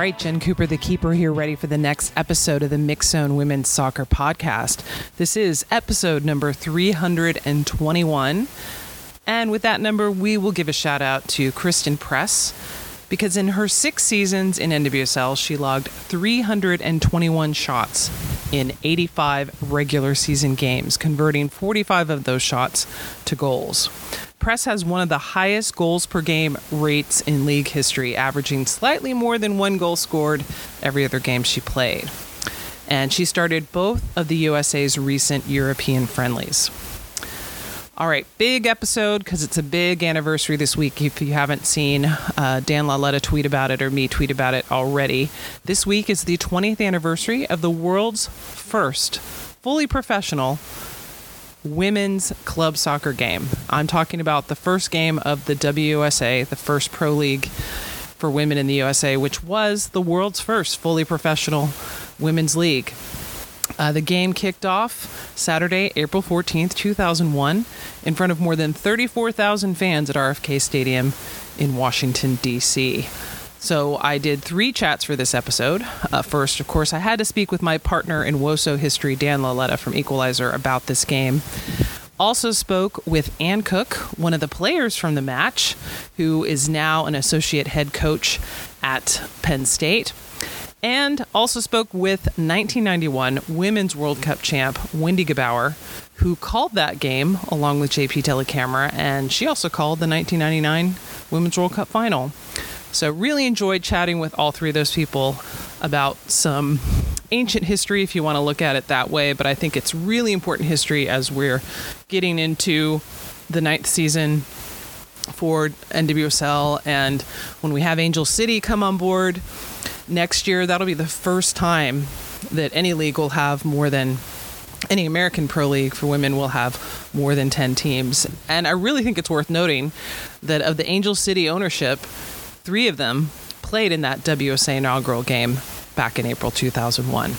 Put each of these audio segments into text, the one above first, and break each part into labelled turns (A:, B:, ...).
A: right, Jen Cooper, the keeper here, ready for the next episode of the Mixxed Zone Women's Soccer Podcast. This is episode number 321. And with that number, we will give a shout out to Christen Press because in her six seasons in NWSL, she logged 321 shots in 85 regular season games, converting 45 of those shots to goals. Press has one of the highest goals per game rates in league history, averaging slightly more than one goal scored every other game she played. And she started both of the USA's recent European friendlies. All right, big episode because it's a big anniversary this week. If you haven't seen uh, Dan Lauletta tweet about it or me tweet about it already, this week is the 20th anniversary of the world's first fully professional women's club soccer game. I'm talking about the first game of the WUSA, the first pro league for women in the USA, which was the world's first fully professional women's league. Uh, the game kicked off Saturday, April 14th, 2001, in front of more than 34,000 fans at RFK Stadium in Washington, D.C. So I did three chats for this episode. Uh, first, of course, I had to speak with my partner in WOSO history, Dan Lauletta from Equalizer, about this game. Also spoke with Ann Cook, one of the players from the match, who is now an associate head coach at Penn State and also spoke with 1991 Women's World Cup champ Wendy Gebauer, who called that game along with JP Dellacamera, and she also called the 1999 Women's World Cup final. So, really enjoyed chatting with all three of those people about some ancient history, if you want to look at it that way. But I think it's really important history as we're getting into the ninth season for NWSL, and when we have Angel City come on board next year, that'll be the first time that any league will have more than any American Pro League for women will have more than 10 teams. And I really think it's worth noting that of the Angel City ownership, three of them played in that WSA inaugural game back in April 2001.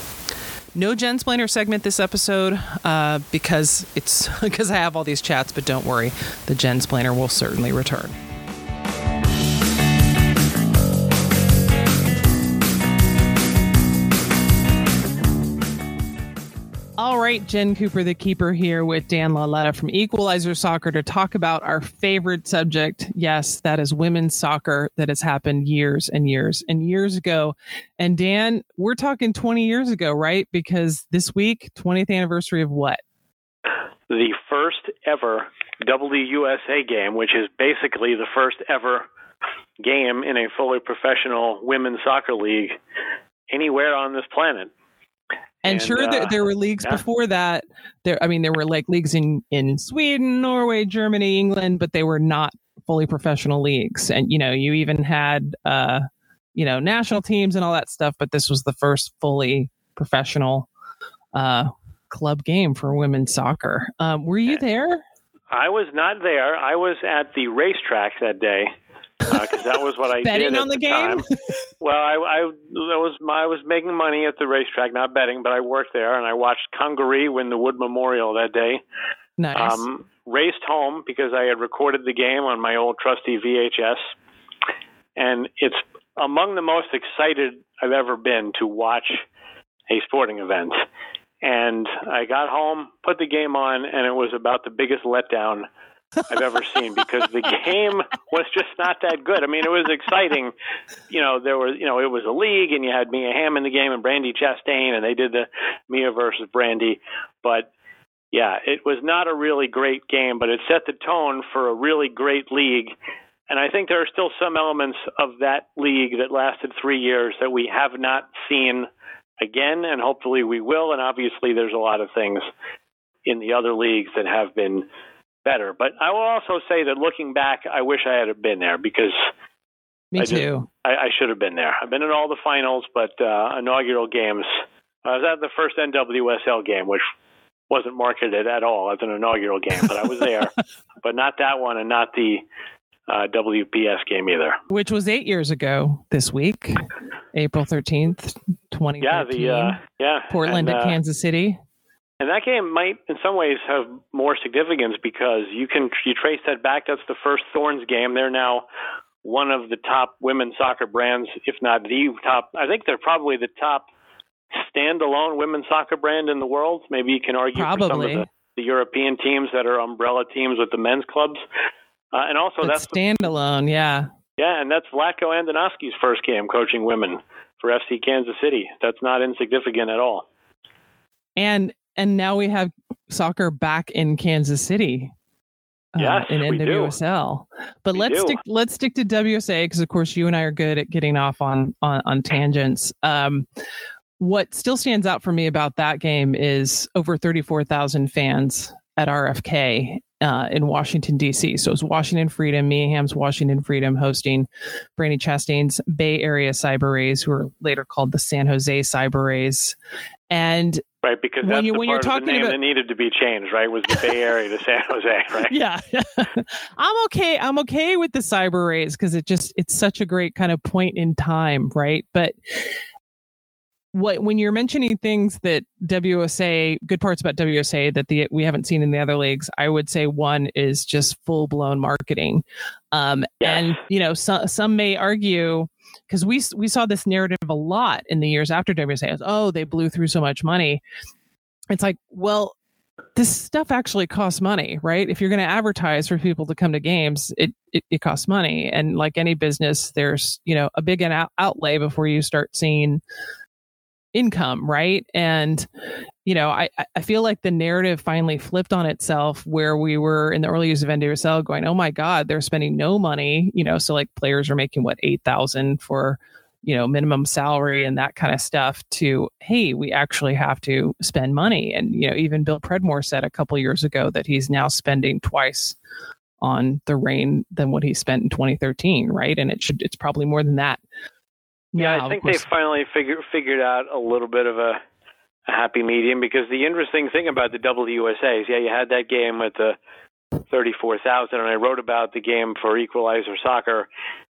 A: No Jensplainer segment this episode uh, because it's because I have all these chats, but don't worry, the Jensplainer will certainly return. Right, Jen Cooper, the keeper, here with Dan Lauletta from Equalizer Soccer to talk about our favorite subject. Yes, that is women's soccer that has happened years and years and years ago. And Dan, we're talking 20 years ago, right? Because this week, 20th anniversary of what?
B: The first ever WUSA game, which is basically the first ever game in a fully professional women's soccer league anywhere on this planet.
A: And, and sure, uh, there, there, were leagues yeah. before that. There, I mean, there were like leagues in in Sweden, Norway, Germany, England, but they were not fully professional leagues. And you know, you even had uh, you know national teams and all that stuff. But this was the first fully professional uh, club game for women's soccer. Um, were you there?
B: I was not there. I was at the racetrack that day because uh, that was what I
A: betting
B: did
A: on
B: the,
A: the game.
B: Time. Well, I, I that was my, I was making money at the racetrack, not betting, but I worked there and I watched Congaree win the Wood Memorial that day.
A: Nice. Um,
B: raced home because I had recorded the game on my old trusty VHS, and it's among the most excited I've ever been to watch a sporting event. And I got home, put the game on, and it was about the biggest letdown I've ever seen because the game was just not that good. I mean, it was exciting. You know, there was, you know, it was a league and you had Mia Hamm in the game and Brandi Chastain and they did the Mia versus Brandi. But yeah, it was not a really great game, but it set the tone for a really great league. And I think there are still some elements of that league that lasted three years that we have not seen again, and hopefully we will. And obviously, there's a lot of things in the other leagues that have been better. But I will also say that looking back, I wish I had been there because
A: me
B: I
A: too.
B: Just, I, I, should have been there. I've been in all the finals, but uh, inaugural games. I was at the first NWSL game, which wasn't marketed at all as an inaugural game, but I was there. but not that one, and not the uh, WPS game either.
A: Which was eight years ago this week, April thirteenth, twenty. Yeah, the uh, yeah Portland and, at uh, Kansas City.
B: And that game might, in some ways, have more significance because you can you trace that back. That's the first Thorns game. They're now one of the top women's soccer brands, if not the top. I think they're probably the top standalone women's soccer brand in the world. Maybe you can argue
A: probably.
B: for some of the, the European teams that are umbrella teams with the men's clubs. Uh, and also,
A: but
B: that's
A: standalone, yeah.
B: Yeah, and that's Vlatko Andonovski's first game coaching women for FC Kansas City. That's not insignificant at all.
A: And and now we have soccer back in Kansas City.
B: Uh, yes,
A: in NWSL. But
B: we
A: let's
B: do.
A: stick let's stick to WSA because of course you and I are good at getting off on on, on tangents. Um, what still stands out for me about that game is over 34,000 fans at RFK uh, in Washington, D.C. So it's Washington Freedom, Mia Hamm's Washington Freedom hosting Brandi Chastain's Bay Area Cyber Rays, who were later called the San Jose Cyber Rays. And
B: right, because
A: when
B: that's
A: you-
B: the
A: when you're
B: of the
A: talking
B: name
A: about-
B: that needed to be changed, right? Was the Bay Area to San Jose, right?
A: yeah i'm okay i'm okay with the cyber rays because it just it's such a great kind of point in time right but what when you're mentioning things that WSA good parts about WSA that the we haven't seen in the other leagues I would say one is just full blown marketing um
B: Yes.
A: and you know some some may argue because we we saw this narrative a lot in the years after WSA was, oh they blew through so much money it's like well this stuff actually costs money, right? If you're going to advertise for people to come to games, it, it, it costs money. And like any business, there's, you know, a big out- outlay before you start seeing income, right? And, you know, I, I- feel like the narrative finally flipped on itself where we were in the early years of NWSL going, oh my God, they're spending no money, you know, so like players are making what, 8,000 for, you know, minimum salary and that kind of stuff to, hey, we actually have to spend money. And, you know, even Bill Predmore said a couple years ago that he's now spending twice on the Reign than what he spent in 2013, right? And it should, it's probably more than that.
B: Yeah,
A: Now,
B: I think they finally figured figured out a little bit of a, a happy medium because the interesting thing about the WUSA is, yeah, you had that game with the thirty-four thousand, and I wrote about the game for Equalizer Soccer,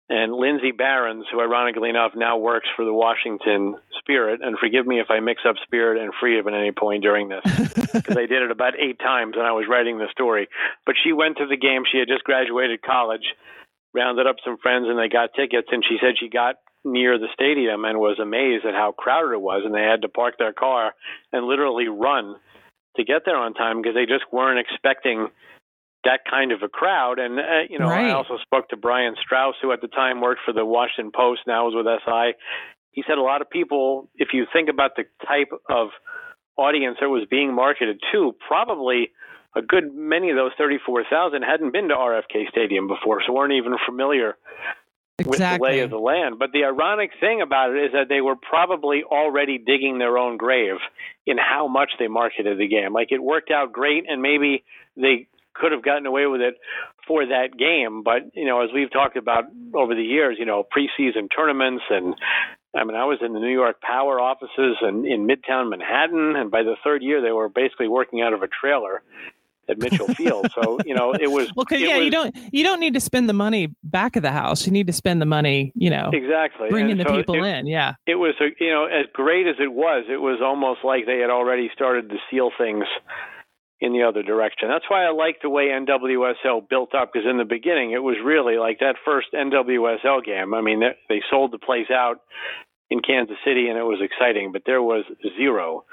B: and Lindsay Barons, who ironically enough now works for the Washington Spirit, and forgive me if I mix up Spirit and Freedom at any point during this because I did it about eight times when I was writing the story. But she went to the game. She had just graduated college, rounded up some friends, and they got tickets. And she said she got near the stadium and was amazed at how crowded it was, and they had to park their car and literally run to get there on time because they just weren't expecting that kind of a crowd. And uh, you know,
A: Right.
B: I also spoke to Brian Straus, who at the time worked for the Washington Post, now is with SI. He said a lot of people, if you think about the type of audience that was being marketed to, probably a good many of those 34,000 hadn't been to RFK Stadium before, so weren't even familiar with the lay of the land. But the ironic thing about it is that they were probably already digging their own grave in how much they marketed the game. Like it worked out great, and maybe they could have gotten away with it for that game. But you know, as we've talked about over the years, you know, preseason tournaments and. I mean, I was in the New York Power offices and in Midtown Manhattan, and by the third year, they were basically working out of a trailer at Mitchell Field. So, you know, it was
A: well, because
B: it
A: yeah, you don't you don't need to spend the money back of the house. You need to spend the money, you know,
B: exactly
A: bringing
B: And
A: the
B: so
A: people
B: it,
A: in. Yeah,
B: it was a, you know as great as it was it was almost like they had already started to seal things in the other direction that's why i like the way nwsl built up because in the beginning it was really like that first nwsl game i mean they, they sold the place out in kansas city and it was exciting but there was zero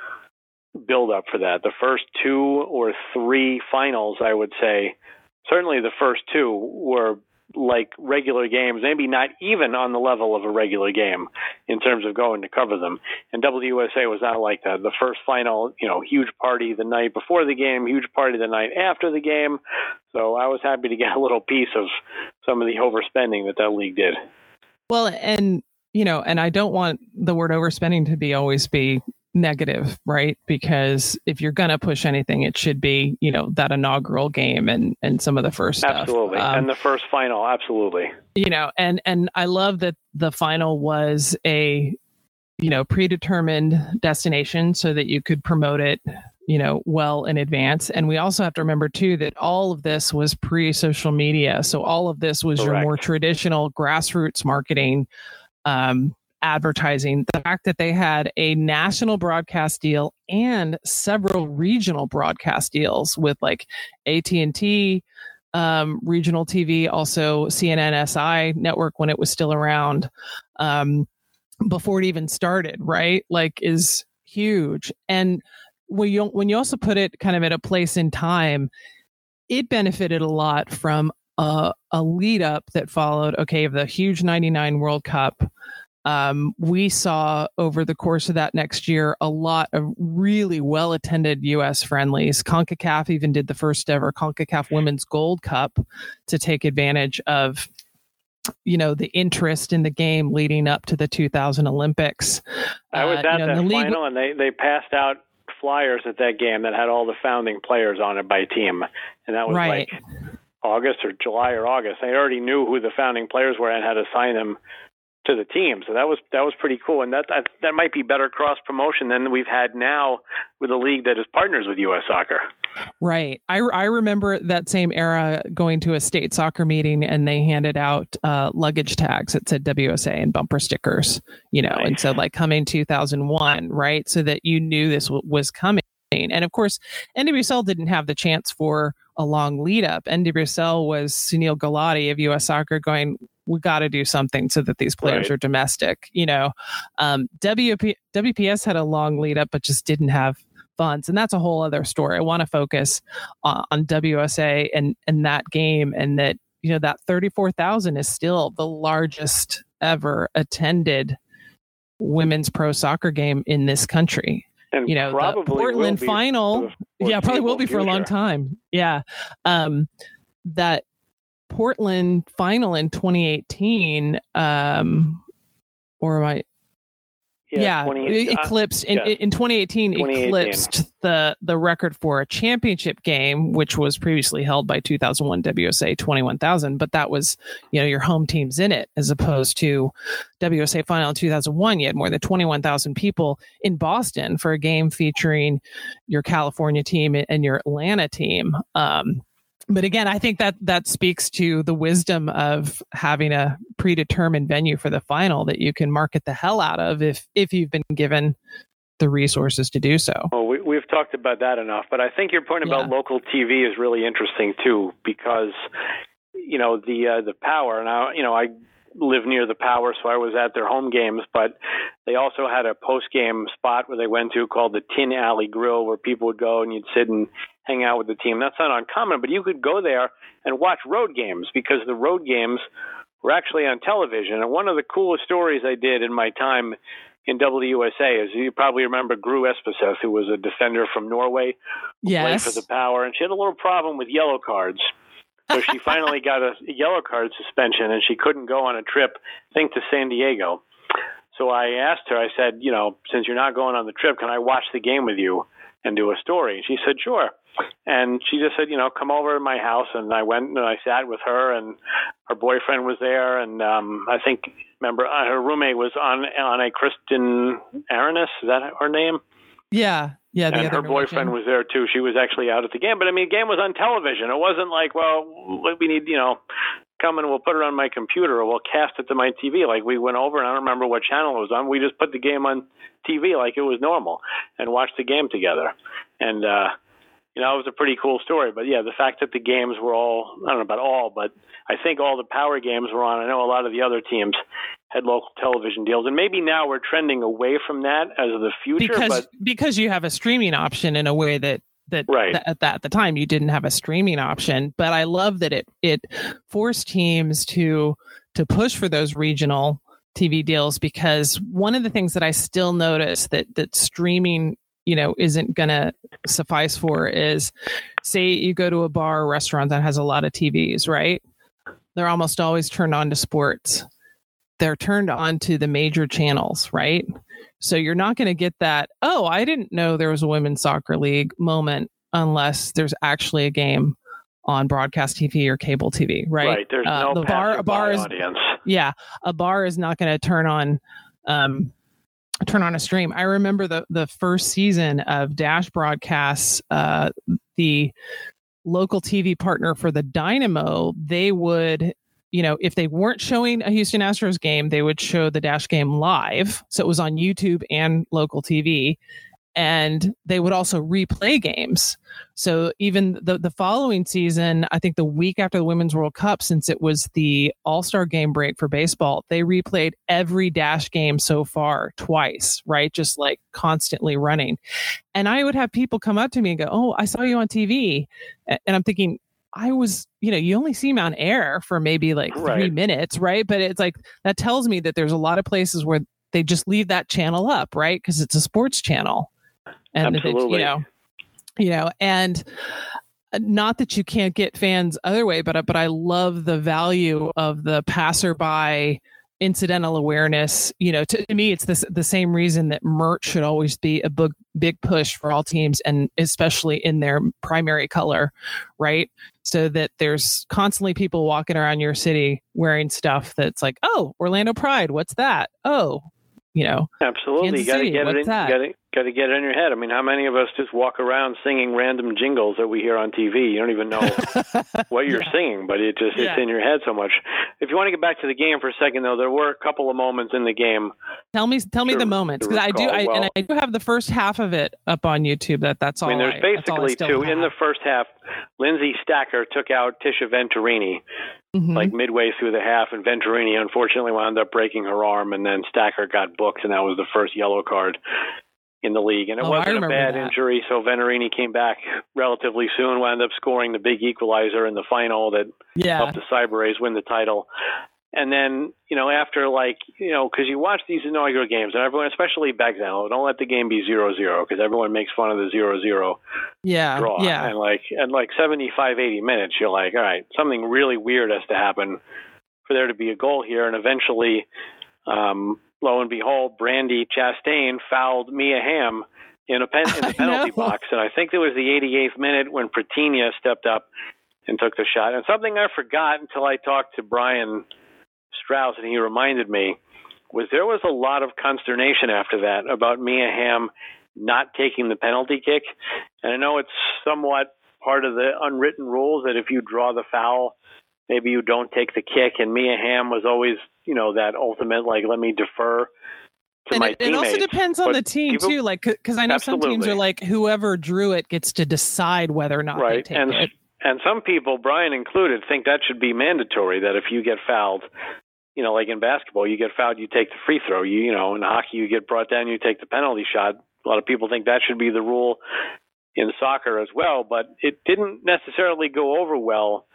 B: build up for that the first two or three finals i would say certainly the first two were like regular games, maybe not even on the level of a regular game in terms of going to cover them. And WUSA was not like that. The first final, you know, huge party the night before the game, huge party the night after the game. So I was happy to get a little piece of some of the overspending that that league did.
A: Well, and you know, and I don't want the word overspending to be always be negative, right? Because if you're gonna push anything, it should be, you know, that inaugural game and and some of the first stuff.
B: Absolutely.
A: Um,
B: and the first final, absolutely.
A: you know, and and I love that the final was a you know predetermined destination so that you could promote it you know well in advance and we also have to remember too that all of this was pre social media so all of this was your more traditional grassroots marketing um advertising the fact that they had a national broadcast deal and several regional broadcast deals with like AT&T um, regional TV, also CNN SI network when it was still around um, before it even started, right? Like is huge. And when you when you also put it kind of at a place in time, it benefited a lot from a, a lead up that followed. Okay, of the huge '99 World Cup. Um, we saw over the course of that next year a lot of really well attended U.S. friendlies. CONCACAF even did the first ever CONCACAF Women's Gold Cup to take advantage of you know the interest in the game leading up to the 2000 Olympics.
B: I was uh, at you know, that final, league... and they they passed out flyers at that game that had all the founding players on it by team, and that was right. like August or July or August. They already knew who the founding players were and had to sign them to the team. So that was that was pretty cool, and that that, that might be better cross promotion than we've had now with a league that is partners with U.S. Soccer.
A: Right. I I remember that same era going to a state soccer meeting and they handed out uh, luggage tags that said WSA and bumper stickers. You know, right. and so like coming 2001, right, so that you knew this w- was coming. And of course, NWSL didn't have the chance for a long lead up. NWSL was Sunil Gulati of US Soccer going, we got to do something so that these players right. are domestic. You know, um, WP, WPS had a long lead up, but just didn't have funds, and that's a whole other story. I want to focus on, on WSA and and that game, and that you know that thirty four thousand is still the largest ever attended women's pro soccer game in this country.
B: And
A: you know,
B: the
A: Portland final, yeah, probably will be for a long time. Yeah, um, that Portland final in 2018, um, or am I? Yeah, yeah eclipsed in, yeah. in 2018, 2018, eclipsed the the record for a championship game, which was previously held by 2001 WSA 21,000. But that was you know your home teams in it, as opposed to WSA final in 2001. You had more than 21,000 people in Boston for a game featuring your California team and your Atlanta team. Um, but again, I think that that speaks to the wisdom of having a predetermined venue for the final that you can market the hell out of if if you've been given the resources to do so.
B: Well, we, have talked about that enough, but I think your point about yeah. local TV is really interesting too, because you know the uh, the power. Now, you know, I live near the power, so I was at their home games, but they also had a post game spot where they went to called the Tin Alley Grill, where people would go and you'd sit and hang out with the team. That's not uncommon, but you could go there and watch road games because the road games were actually on television. And one of the coolest stories I did in my time in WUSA is you probably remember Gro Espeseth, who was a defender from Norway,
A: yes.
B: played for the Power, and she had a little problem with yellow cards. So she finally got a yellow card suspension, and she couldn't go on a trip, I think, to San Diego. So I asked her, I said, you know, since you're not going on the trip, can I watch the game with you and do a story? She said, sure. And she just said, you know, come over to my house. And I went and I sat with her, and her boyfriend was there. And um, I think, remember, uh, her roommate was on on a Kristen Aranis. Is that her name?
A: Yeah, yeah.
B: and her boyfriend was there too. She was actually out at the game, but I mean, the game was on television. It wasn't like, well, we need, you know, come and we'll put it on my computer or we'll cast it to my TV. Like we went over and I don't remember what channel it was on. We just put the game on TV like it was normal and watched the game together. And uh you know, it was a pretty cool story. But yeah, the fact that the games were all I don't know about all, but I think all the power games were on. I know a lot of the other teams had local television deals, and maybe now we're trending away from that as of the future.
A: Because
B: but,
A: because you have a streaming option in a way that that,
B: right.
A: that at that at the time you didn't have a streaming option. But I love that it it forced teams to to push for those regional TV deals because one of the things that I still notice that that streaming you know isn't going to suffice for is say you go to a bar or restaurant that has a lot of TVs, right? They're almost always turned on to sports. They're turned on to the major channels, right? So you're not going to get that, oh, I didn't know there was a women's soccer league moment unless there's actually a game on broadcast TV or cable TV, right?
B: Right. There's uh, no the bar. A bar is audience.
A: yeah. A bar is not going to turn on um, turn on a stream. I remember the the first season of Dash broadcasts. Uh, the local TV partner for the Dynamo, they would, you know, if they weren't showing a Houston Astros game, they would show the Dash game live. So it was on YouTube and local TV. And they would also replay games. So even the the following season, I think the week after the Women's World Cup, since it was the All Star game break for baseball, they replayed every Dash game so far twice, right? Just like constantly running. And I would have people come up to me and go, "Oh, I saw you on TV," and I'm thinking. I was, you know, you only see me on air for maybe like three
B: Right.
A: minutes, right? But it's like that tells me that there's a lot of places where they just leave that channel up, right? Because it's a sports channel, and
B: Absolutely.
A: you know, you know, and uh, not that you can't get fans other way, but but I love the value of the passerby incidental awareness. You know, to, to me, it's this the same reason that merch should always be a big big push for all teams, and especially in their primary color, right? So that there's constantly people walking around your city wearing stuff that's like, oh, Orlando Pride, what's that? Oh, you know,
B: Absolutely,
A: Kansas
B: you got to
A: City,
B: get it. In,
A: that?
B: got to got to get it in your head. I mean, how many of us just walk around singing random jingles that we hear on TV? You don't even know what you're
A: Yeah.
B: singing, but it just
A: Yeah.
B: it's in your head so much. If you want to get back to the game for a second, though, there were a couple of moments in the game.
A: Tell me, tell me
B: To-
A: the moments because I do, I, and I do have the first half of it up on YouTube. That that's all.
B: I mean, there's
A: I
B: basically two in the first half. Lindsay Stacker took out Tisha Venturini
A: Mhm.
B: like midway through the half, and Venturini unfortunately wound up breaking her arm, and then Stacker got booked, and that was the first yellow card in the league. And it
A: Oh,
B: wasn't a bad
A: that.
B: injury, so Venturini came back relatively soon, wound up scoring the big equalizer in the final that
A: yeah,
B: helped the Cyber Rays win the title. And then, you know, after like, you know, because you watch these inaugural games, and everyone, especially back then, don't let the game be zero zero, because everyone makes fun of the zero zero
A: yeah,
B: draw.
A: yeah.
B: And like at like 75, 80 minutes, you're like, all right, something really weird has to happen for there to be a goal here. And eventually, um, lo and behold, Brandi Chastain fouled Mia Hamm in a pen, in the penalty box. And I think it was the 88th minute when Pretinha stepped up and took the shot. And something I forgot until I talked to Brian Straus, and he reminded me was there was a lot of consternation after that about Mia Hamm not taking the penalty kick. And I know it's somewhat part of the unwritten rules that if you draw the foul, maybe you don't take the kick. And Mia Hamm was always, you know, that ultimate like let me defer to
A: And
B: my
A: it, it also depends on
B: but
A: the team
B: people-
A: too. Like, because I know some teams are like whoever drew it gets to decide whether or not
B: right,
A: they take
B: and
A: it.
B: and some people, Brian included, think that should be mandatory. That if you get fouled, you know, like in basketball, you get fouled, you take the free throw. You you know, in hockey, you get brought down, you take the penalty shot. A lot of people think that should be the rule in soccer as well, but it didn't necessarily go over well.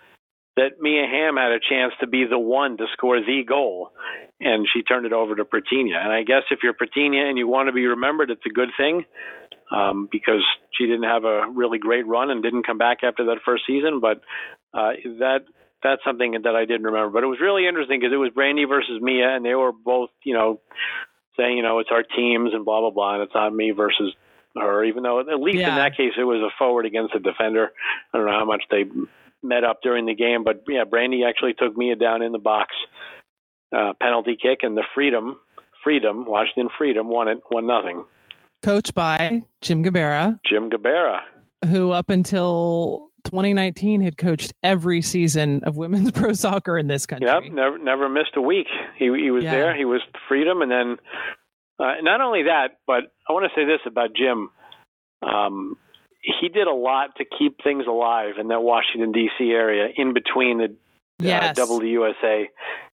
B: That Mia Hamm had a chance to be the one to score the goal, and she turned it over to Pretinha. And I guess if you're Pretinha and you want to be remembered, it's a good thing um, because she didn't have a really great run and didn't come back after that first season. But uh, that that's something that I didn't remember. But it was really interesting because it was Brandi versus Mia, and they were both, you know, saying, you know, it's our teams and blah blah blah, and it's not me versus her. Even though at least
A: Yeah.
B: in that case it was a forward against a defender. I don't know how much they met up during the game, but yeah, Brandi actually took Mia down in the box, uh, penalty kick, and the Freedom, Freedom, Washington Freedom won it one nothing.
A: Coached by Jim Gabarra,
B: Jim Gabarra.
A: who up until 2019 had coached every season of women's pro soccer in this country.
B: Yep, never never missed a week. He he was
A: Yeah.
B: there. He was freedom, and then uh, not only that, but I want to say this about Jim. Um, he did a lot to keep things alive in that Washington D.C. area in between the
A: Yes.
B: uh, WUSA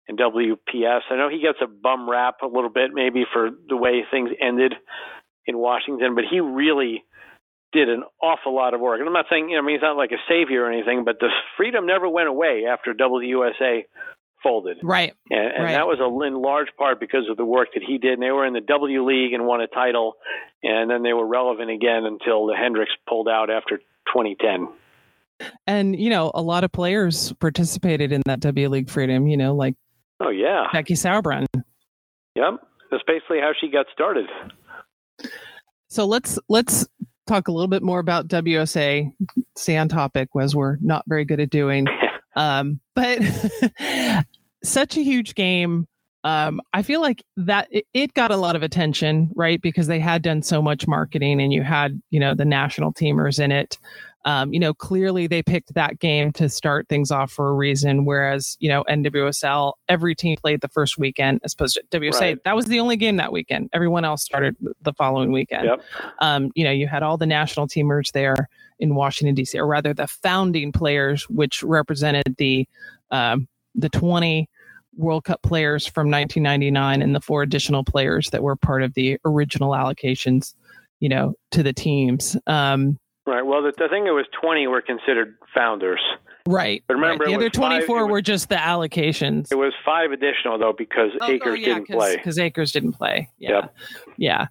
B: and WPS. I know he gets a bum rap a little bit, maybe for the way things ended in Washington, but he really did an awful lot of work. And I'm not saying, you know, I mean, he's not like a savior or anything, but the freedom never went away after WUSA folded.
A: Right.
B: And, and
A: Right.
B: that was a, in large part because of the work that he did. And they were in the W League and won a title, and then they were relevant again until the Hendricks pulled out after 2010.
A: And, you know, a lot of players participated in that W League Freedom, you know, like
B: Oh yeah,
A: Becky Sauerbrunn.
B: yep. That's basically how she got started.
A: So let's let's talk a little bit more about WSA. Stay on topic, as we're not very good at doing. Um, but such a huge game. Um, I feel like that it, it got a lot of attention, right? Because they had done so much marketing, and you had you know the national teamers in it. Um, you know, clearly they picked that game to start things off for a reason, whereas, you know, NWSL, every team played the first weekend as opposed to WSA. Right. That was the only game that weekend. Everyone else started the following weekend. Yep. Um, you know, you had all the national teamers there in Washington, D.C., or rather the founding players, which represented the um, the 20 World Cup players from 1999 and the four additional players that were part of the original allocations, you know, to the teams. Um,
B: right. Well, the, I think it was 20 were considered founders.
A: Right.
B: But remember,
A: right. the other 24
B: five,
A: were just the allocations.
B: It was five additional though because oh, Akers oh, yeah, didn't play.
A: Because Akers didn't play. Yeah.
B: Yep.
A: Yeah.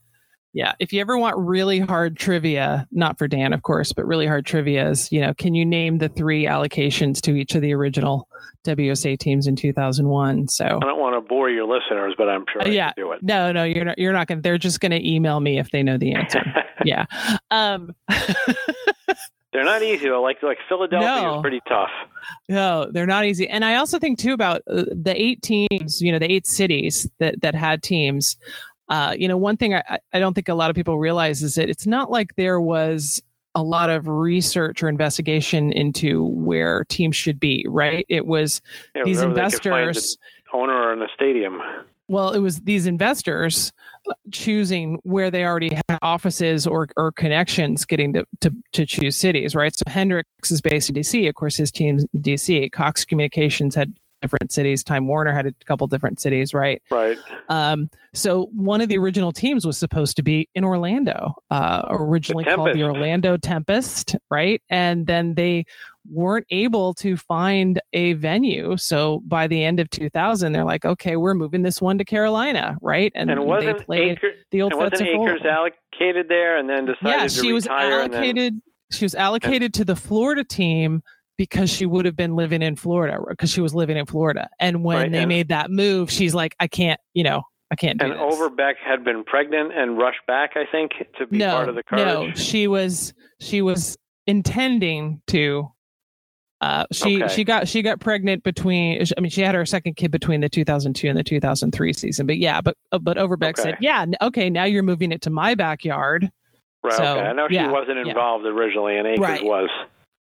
A: Yeah. If you ever want really hard trivia, not for Dan, of course, but really hard trivia is, you know, can you name the three allocations to each of the original WSA teams in 2001? So I
B: don't want to bore your listeners, but I'm sure uh, yeah. do it.
A: No, no, you're not, you're not going to, they're just going to email me if they know the answer. yeah. Um,
B: they're not easy though. Like, like Philadelphia no. is pretty tough.
A: No, they're not easy. And I also think too about uh, the eight teams, you know, the eight cities that, that had teams uh, you know, one thing I, I don't think a lot of people realize is that it's not like there was a lot of research or investigation into where teams should be, right? It was yeah, these investors,
B: the owner in the stadium.
A: Well, it was these investors uh, choosing where they already had offices or, or connections getting to, to, to choose cities, right? So Hendricks is based in DC. Of course, his team's in DC. Cox Communications had different cities. Time Warner had a couple different cities, right?
B: Right.
A: Um, so one of the original teams was supposed to be in Orlando, uh, originally the called the Orlando Tempest, right? And then they weren't able to find a venue. So by the end of 2000, they're like, okay, we're moving this one to Carolina, right?
B: And, and they played Acre, the old and wasn't Akers allocated there and then decided
A: yeah, she was allocated.
B: Then,
A: she was allocated to the Florida team because she would have been living in Florida because she was living in Florida. And when right, they and, made that move, she's like, I can't, you know, I can't do
B: and
A: this.
B: Overbeck had been pregnant and rushed back, I think, to be
A: no,
B: part of the courage.
A: No, she was she was intending to uh, she okay. she got she got pregnant between I mean she had her second kid between the 2002 and the 2003 season but yeah but uh, but Overbeck okay. said yeah okay now you're moving it to my backyard
B: right so, okay I know she yeah, wasn't involved yeah. originally and Akers right. was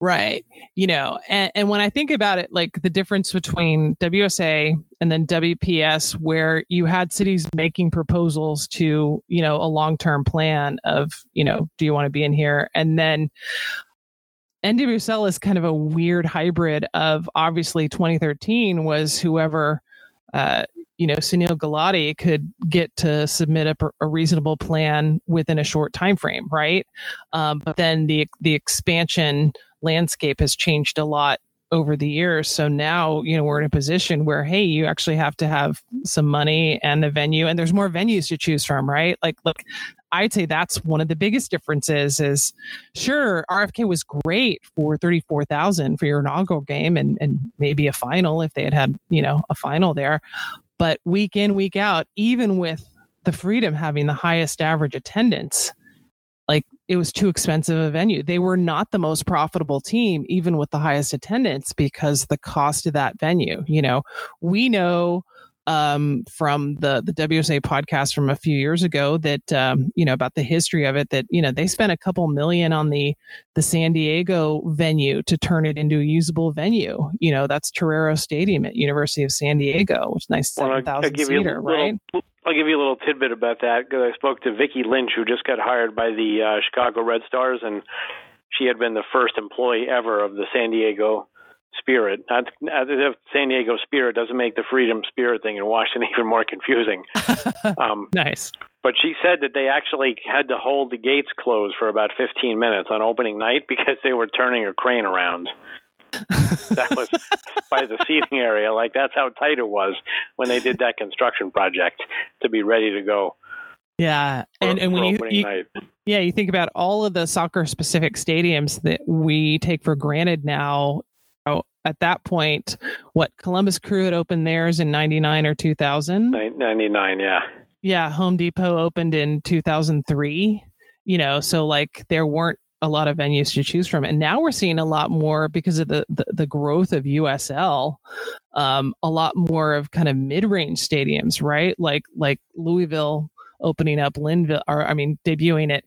A: Right. You know, and, and when I think about it, like the difference between WSA and then WPS, where you had cities making proposals to, you know, a long term plan of, you know, do you want to be in here? And then NWSL is kind of a weird hybrid of obviously 2013 was whoever, uh, you know, Sunil Gulati could get to submit a, a, reasonable plan within a short time frame, right? Um, but then the the expansion landscape has changed a lot over the years. So now, you know, we're in a position where, hey, you actually have to have some money and a venue, and there's more venues to choose from, right? Like, look, I'd say that's one of the biggest differences is sure, RFK was great for 34,000 for your inaugural game and, and maybe a final if they had had, you know, a final there. But week in, week out, even with the Freedom having the highest average attendance, like it was too expensive a venue. They were not the most profitable team, even with the highest attendance, because the cost of that venue. You know, we know um, from the the WSA podcast from a few years ago that um, you know about the history of it that you know they spent a couple million on the the San Diego venue to turn it into a usable venue. You know that's Torero Stadium at University of San Diego, which is nice seven thousand seater, right?
B: I'll give you a little tidbit about that because I spoke to Vicki Lynch, who just got hired by the uh, Chicago Red Stars, and she had been the first employee ever of the San Diego Spirit. Not, not as if San Diego Spirit doesn't make the Freedom Spirit thing in Washington even more confusing.
A: Um, nice.
B: But she said that they actually had to hold the gates closed for about 15 minutes on opening night because they were turning a crane around. that was by the seating area. Like that's how tight it was when they did that construction project to be ready to go.
A: Yeah, for, and and when you, you yeah you think about all of the soccer specific stadiums that we take for granted now. At that point, what Columbus Crew had opened theirs in '99 or 2000.
B: '99, yeah.
A: Yeah, Home Depot opened in 2003. You know, so like there weren't a lot of venues to choose from. And now we're seeing a lot more because of the, the, the growth of USL, um, a lot more of kind of mid range stadiums, right? Like, like Louisville opening up Linville, or I mean, debuting it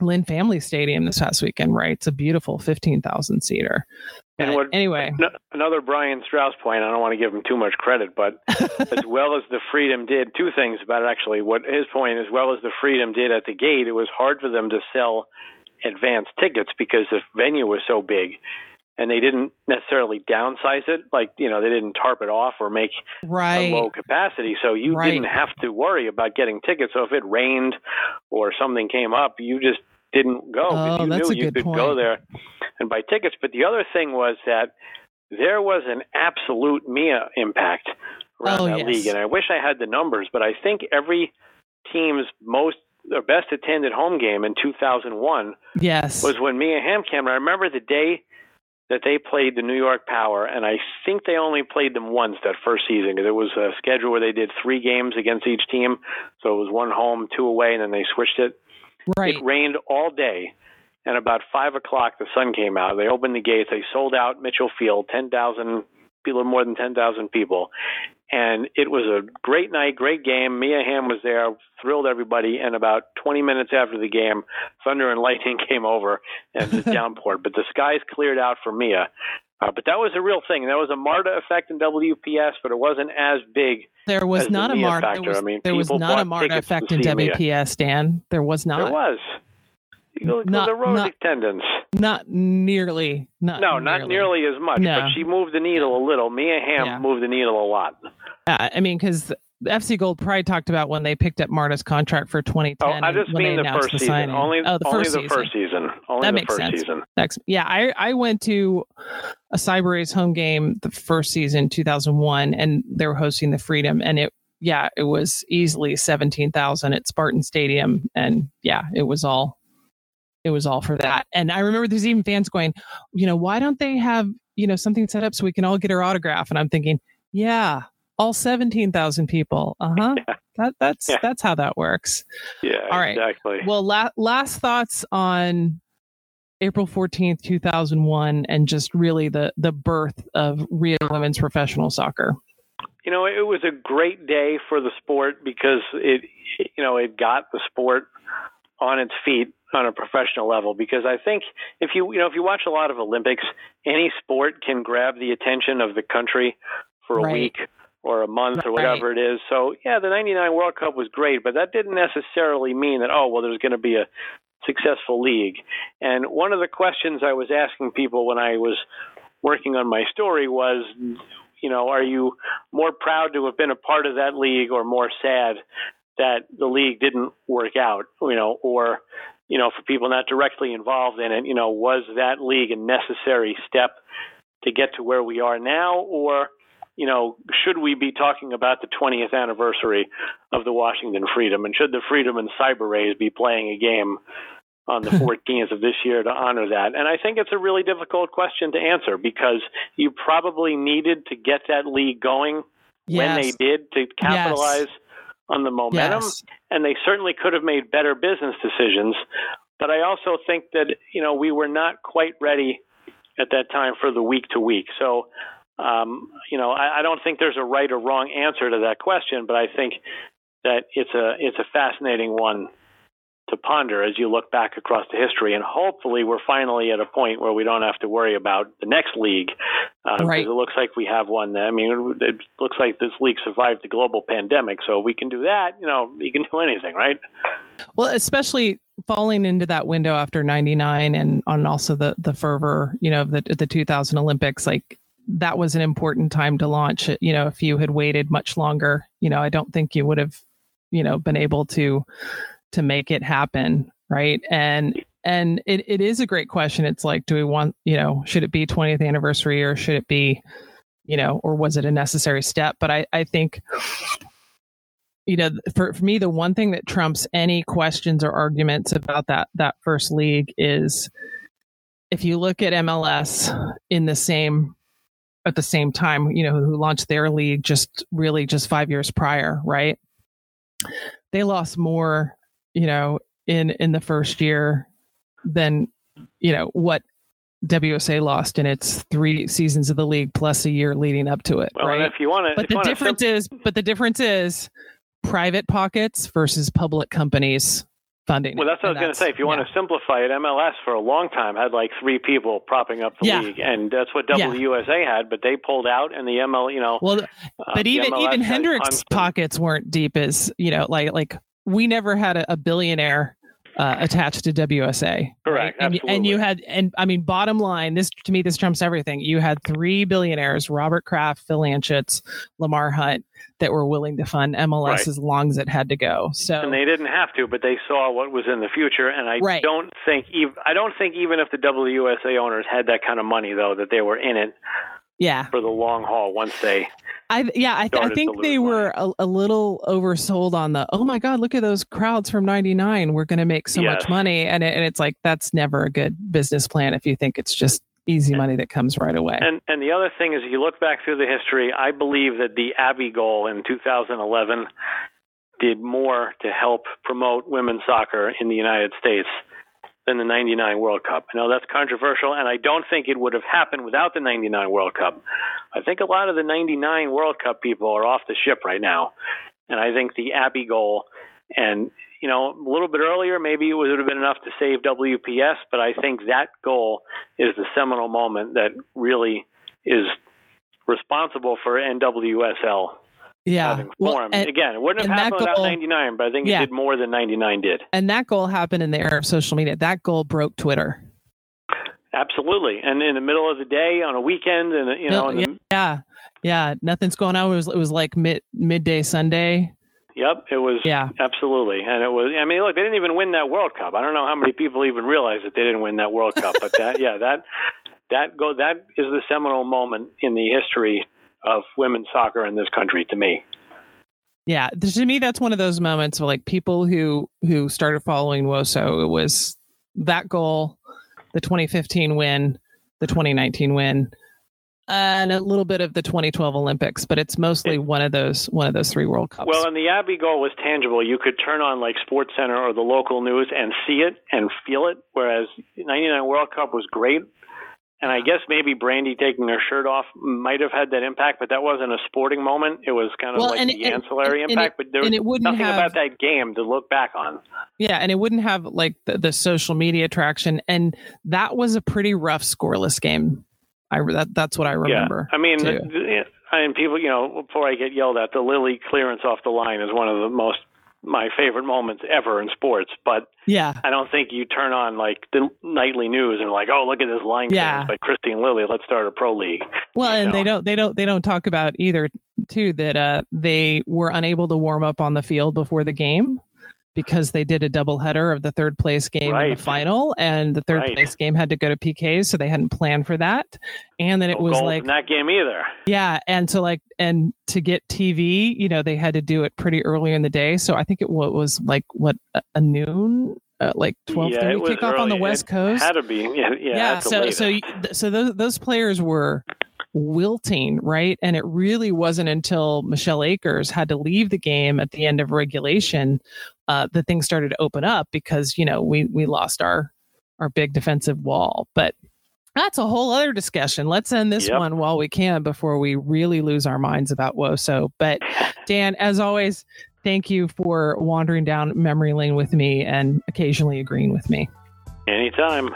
A: Lynn Family Stadium this past weekend, right? It's a beautiful 15,000 seater.
B: And what,
A: anyway,
B: another Brian Straus point. I don't want to give him too much credit, but as well as the Freedom did, two things about it actually. What his point, as well as the Freedom did at the gate, it was hard for them to sell advance tickets because the venue was so big, and they didn't necessarily downsize it. Like you know, they didn't tarp it off or make
A: right.
B: a low capacity, so you
A: right.
B: didn't have to worry about getting tickets. So if it rained or something came up, you just didn't go oh,
A: you
B: knew you could
A: point.
B: go there and buy tickets. But the other thing was that there was an absolute Mia impact around
A: oh,
B: that
A: yes.
B: league, and I wish I had the numbers, but I think every team's most or best attended home game in 2001
A: yes
B: was when Mia Hamm came. I remember the day that they played the New York Power, and I think they only played them once that first season because it was a schedule where they did three games against each team, so it was one home, two away, and then they switched it.
A: Right.
B: It rained all day, and about five o'clock the sun came out. They opened the gates. They sold out Mitchell Field, ten thousand, little more than ten thousand people, and it was a great night, great game. Mia Hamm was there, thrilled everybody. And about 20 minutes after the game, thunder and lightning came over and just downpoured. But the skies cleared out for Mia. Uh, but that was a real thing. There was a Marta effect in WPS, but it wasn't as big.
A: There was not
B: the
A: a Marta.
B: Factor.
A: There was,
B: I mean,
A: there was not a Marta effect in WPS, Dan. There was not.
B: There was.
A: Not,
B: the road
A: not,
B: attendance.
A: Not nearly. Not
B: no,
A: nearly.
B: not nearly as much.
A: No.
B: But she moved the needle a little. Mia Hamm
A: Yeah.
B: moved the needle a lot.
A: Uh, I mean, because FC Gold Pride talked about when they picked up Marta's contract for 2010.
B: Oh, I just mean the first
A: the
B: season.
A: signing.
B: Only,
A: oh, the
B: only
A: first
B: the
A: season.
B: first season. Only
A: That
B: the
A: makes
B: first
A: sense.
B: season.
A: Next, yeah, I I went to a Cyber home game the first season, 2001, and they were hosting the Freedom, and it yeah, it was easily 17,000 at Spartan Stadium, and yeah, it was all it was all for that. And I remember there's even fans going, you know, why don't they have you know something set up so we can all get our autograph? And I'm thinking, yeah, all 17,000 people. Uh huh.
B: Yeah.
A: That that's
B: Yeah.
A: that's how that works.
B: Yeah,
A: All right.
B: exactly.
A: Well, la- last thoughts on April 14th, 2001, and just really the, the birth of real women's professional soccer.
B: You know, it was a great day for the sport because it, you know, it got the sport on its feet on a professional level. Because I think if you, you know, if you watch a lot of Olympics, any sport can grab the attention of the country for a
A: Right.
B: week or a month or
A: Right.
B: whatever it is. So yeah, the '99 World Cup was great, but that didn't necessarily mean that oh well, there's going to be a successful league. And one of the questions I was asking people when I was working on my story was, you know, are you more proud to have been a part of that league or more sad that the league didn't work out, you know, or, you know, for people not directly involved in it, you know, was that league a necessary step to get to where we are now or you know, should we be talking about the 20th anniversary of the Washington Freedom? And should the Freedom and Cyber Rays be playing a game on the 14th of this year to honor that? And I think it's a really difficult question to answer because you probably needed to get that league going when they did to capitalize on the momentum.
A: Yes.
B: And they certainly could have made better business decisions. But I also think that, you know, we were not quite ready at that time for the week to week. So, um, you know, I, I don't think there's a right or wrong answer to that question, but I think that it's a it's a fascinating one to ponder as you look back across the history, and hopefully we're finally at a point where we don't have to worry about the next league uh, because
A: Right.
B: it looks like we have one. That, I mean, it looks like this league survived the global pandemic, so we can do that. You know, you can do anything, right?
A: Well, especially falling into that window after 99 and on also the, the fervor, you know, of the, the 2000 Olympics, like that was an important time to launch it. You know, if you had waited much longer, you know, I don't think you would have, you know, been able to, to make it happen. Right. And, and it, it is a great question. It's like, do we want, you know, should it be 20th anniversary or should it be, you know, or was it a necessary step? But I, I think, you know, for, for me, the one thing that trumps any questions or arguments about that that first league is if you look at MLS in the same at the same time, you know, who launched their league just really just five years prior, right? They lost more, you know, in in the first year than you know what WSA lost in its three seasons of the league plus a year leading up to it,
B: Well,
A: right?
B: if you want to,
A: but the difference is but the difference is private pockets versus public companies funding.
B: Well, that's what I was going to say. If you
A: yeah.
B: want to simplify it, MLS for a long time had like three people propping up the
A: Yeah.
B: league, and that's what
A: Yeah.
B: WUSA had. But they pulled out, and the ML, you know,
A: Well,
B: uh,
A: but
B: the
A: even even Hendricks' pockets weren't deep as you know, like like we never had a, a billionaire uh, attached to WSA.
B: Correct,
A: And, y- and you had, and I mean, bottom line, this to me, this trumps everything. You had three billionaires: Robert Kraft, Phil Anschutz, Lamar Hunt, that were willing to fund MLS
B: Right.
A: as long as it had to go. So
B: and they didn't have to, but they saw what was in the future. And I
A: Right.
B: don't think even I don't think even if the WUSA owners had that kind of money, though, that they were in it
A: yeah,
B: for the long haul once they.
A: I yeah, I, th- I think they
B: money.
A: were a, a little oversold on the. Oh my God, look at those crowds from '99. We're going to make so much money, and it, and it's like that's never a good business plan if you think it's just easy money that comes right away.
B: And and the other thing is, if you look back through the history, I believe that the Abby goal in 2011 did more to help promote women's soccer in the United States than the 99 World Cup. I know that's controversial, and I don't think it would have happened without the 99 World Cup. I think a lot of the 99 World Cup people are off the ship right now. And I think the Abby goal, and, you know, a little bit earlier, maybe it would have been enough to save WPS, but I think that goal is the seminal moment that really is responsible for NWSL
A: yeah,
B: having
A: well,
B: formed.
A: and,
B: Again, it wouldn't have happened without 99, but I think
A: Yeah.
B: it did more than 99 did.
A: and that goal happened in the era of social media. That goal broke Twitter.
B: Absolutely. And in the middle of the day on a weekend and, you know,
A: No,
B: the,
A: yeah, yeah, nothing's going on. It was it was like mid midday Sunday.
B: Yep, it was
A: Yeah.
B: absolutely, and it was. I mean, look, they didn't even win that World Cup. I don't know how many people even realize that they didn't win that World Cup, but that, yeah, that that go that is the seminal moment in the history of women's soccer in this country to me.
A: Yeah, to me, that's one of those moments where like people who who started following Woso, it was that goal, the 2015 win, the 2019 win, and a little bit of the 2012 Olympics, but it's mostly one of those one of those three World Cups.
B: Well, and the Abby goal was tangible. You could turn on like Sports Center or the local news and see it and feel it. Whereas '99 World Cup was great, and I guess maybe Brandi taking her shirt off might have had that impact, but that wasn't a sporting moment. It was kind of
A: Well,
B: like
A: and
B: the
A: it-
B: ancillary
A: and
B: impact.
A: it-
B: but there was
A: and it wouldn't
B: nothing
A: have-
B: about that game to look back on.
A: yeah, and it wouldn't have like the, the social media traction, and that was a pretty rough scoreless game. I that that's what I remember.
B: Yeah, I mean,
A: too.
B: the- I mean, people, you know, before I get yelled at, the Lilly clearance off the line is one of the most my favorite moments ever in sports. But
A: yeah,
B: I don't think you turn on like the nightly news and like, oh, look at this line
A: Yeah.
B: by Kristine Lilly. Let's start a pro league.
A: Well, and
B: know.
A: they don't they don't they don't talk about either too that uh they were unable to warm up on the field before the game because they did a double header of the third place game in the final and the third
B: Right.
A: place game had to go to PKs so they hadn't planned for that. And then it
B: No
A: was like
B: that game either.
A: yeah, and so like and to get TV, you know, they had to do it pretty early in the day. So I think it was like what a, noon uh, like 12:30
B: yeah, it was
A: kickoff on the. West
B: It
A: Coast
B: Had to be. Yeah, yeah.
A: yeah so so so those those players were wilting right and it really wasn't until michelle akers had to leave the game at the end of regulation uh that things started to open up because you know we we lost our our big defensive wall but that's a whole other discussion let's end this
B: Yep.
A: one while we can before we really lose our minds about woso but dan as always thank you for wandering down memory lane with me and occasionally agreeing with me
B: Anytime.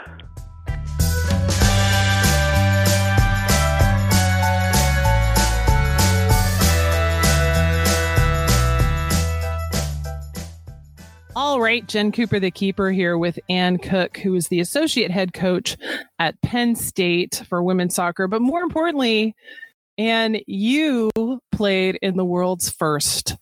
A: All right, Jen Cooper, the keeper, here with Ann Cook, who is the associate head coach at Penn State for women's soccer. But more importantly, Ann, you played in the world's first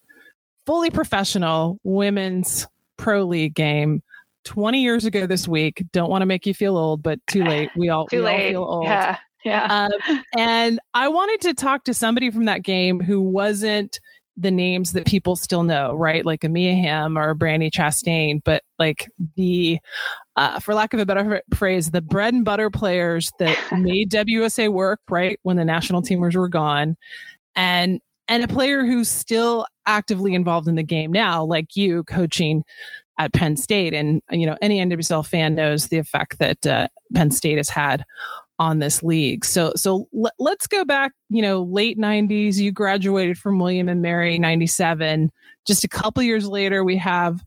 A: fully professional women's pro league game 20 years ago this week. Don't want to make you feel old, but too late. We all,
C: Too
A: we all
C: late.
A: feel old.
C: Yeah. Yeah.
A: Um, and I wanted to talk to somebody from that game who wasn't the names that people still know, right? Like a Mia Hamm or Brandi Chastain, but like the, uh, for lack of a better phrase, the bread and butter players that made WUSA work, right? When the national teamers were gone. And, and a player who's still actively involved in the game now, like you coaching at Penn State. And, you know, any NWSL fan knows the effect that uh, Penn State has had on this league. So so let, let's go back, you know, late 90s, you graduated from William and Mary 97. Just a couple years later we have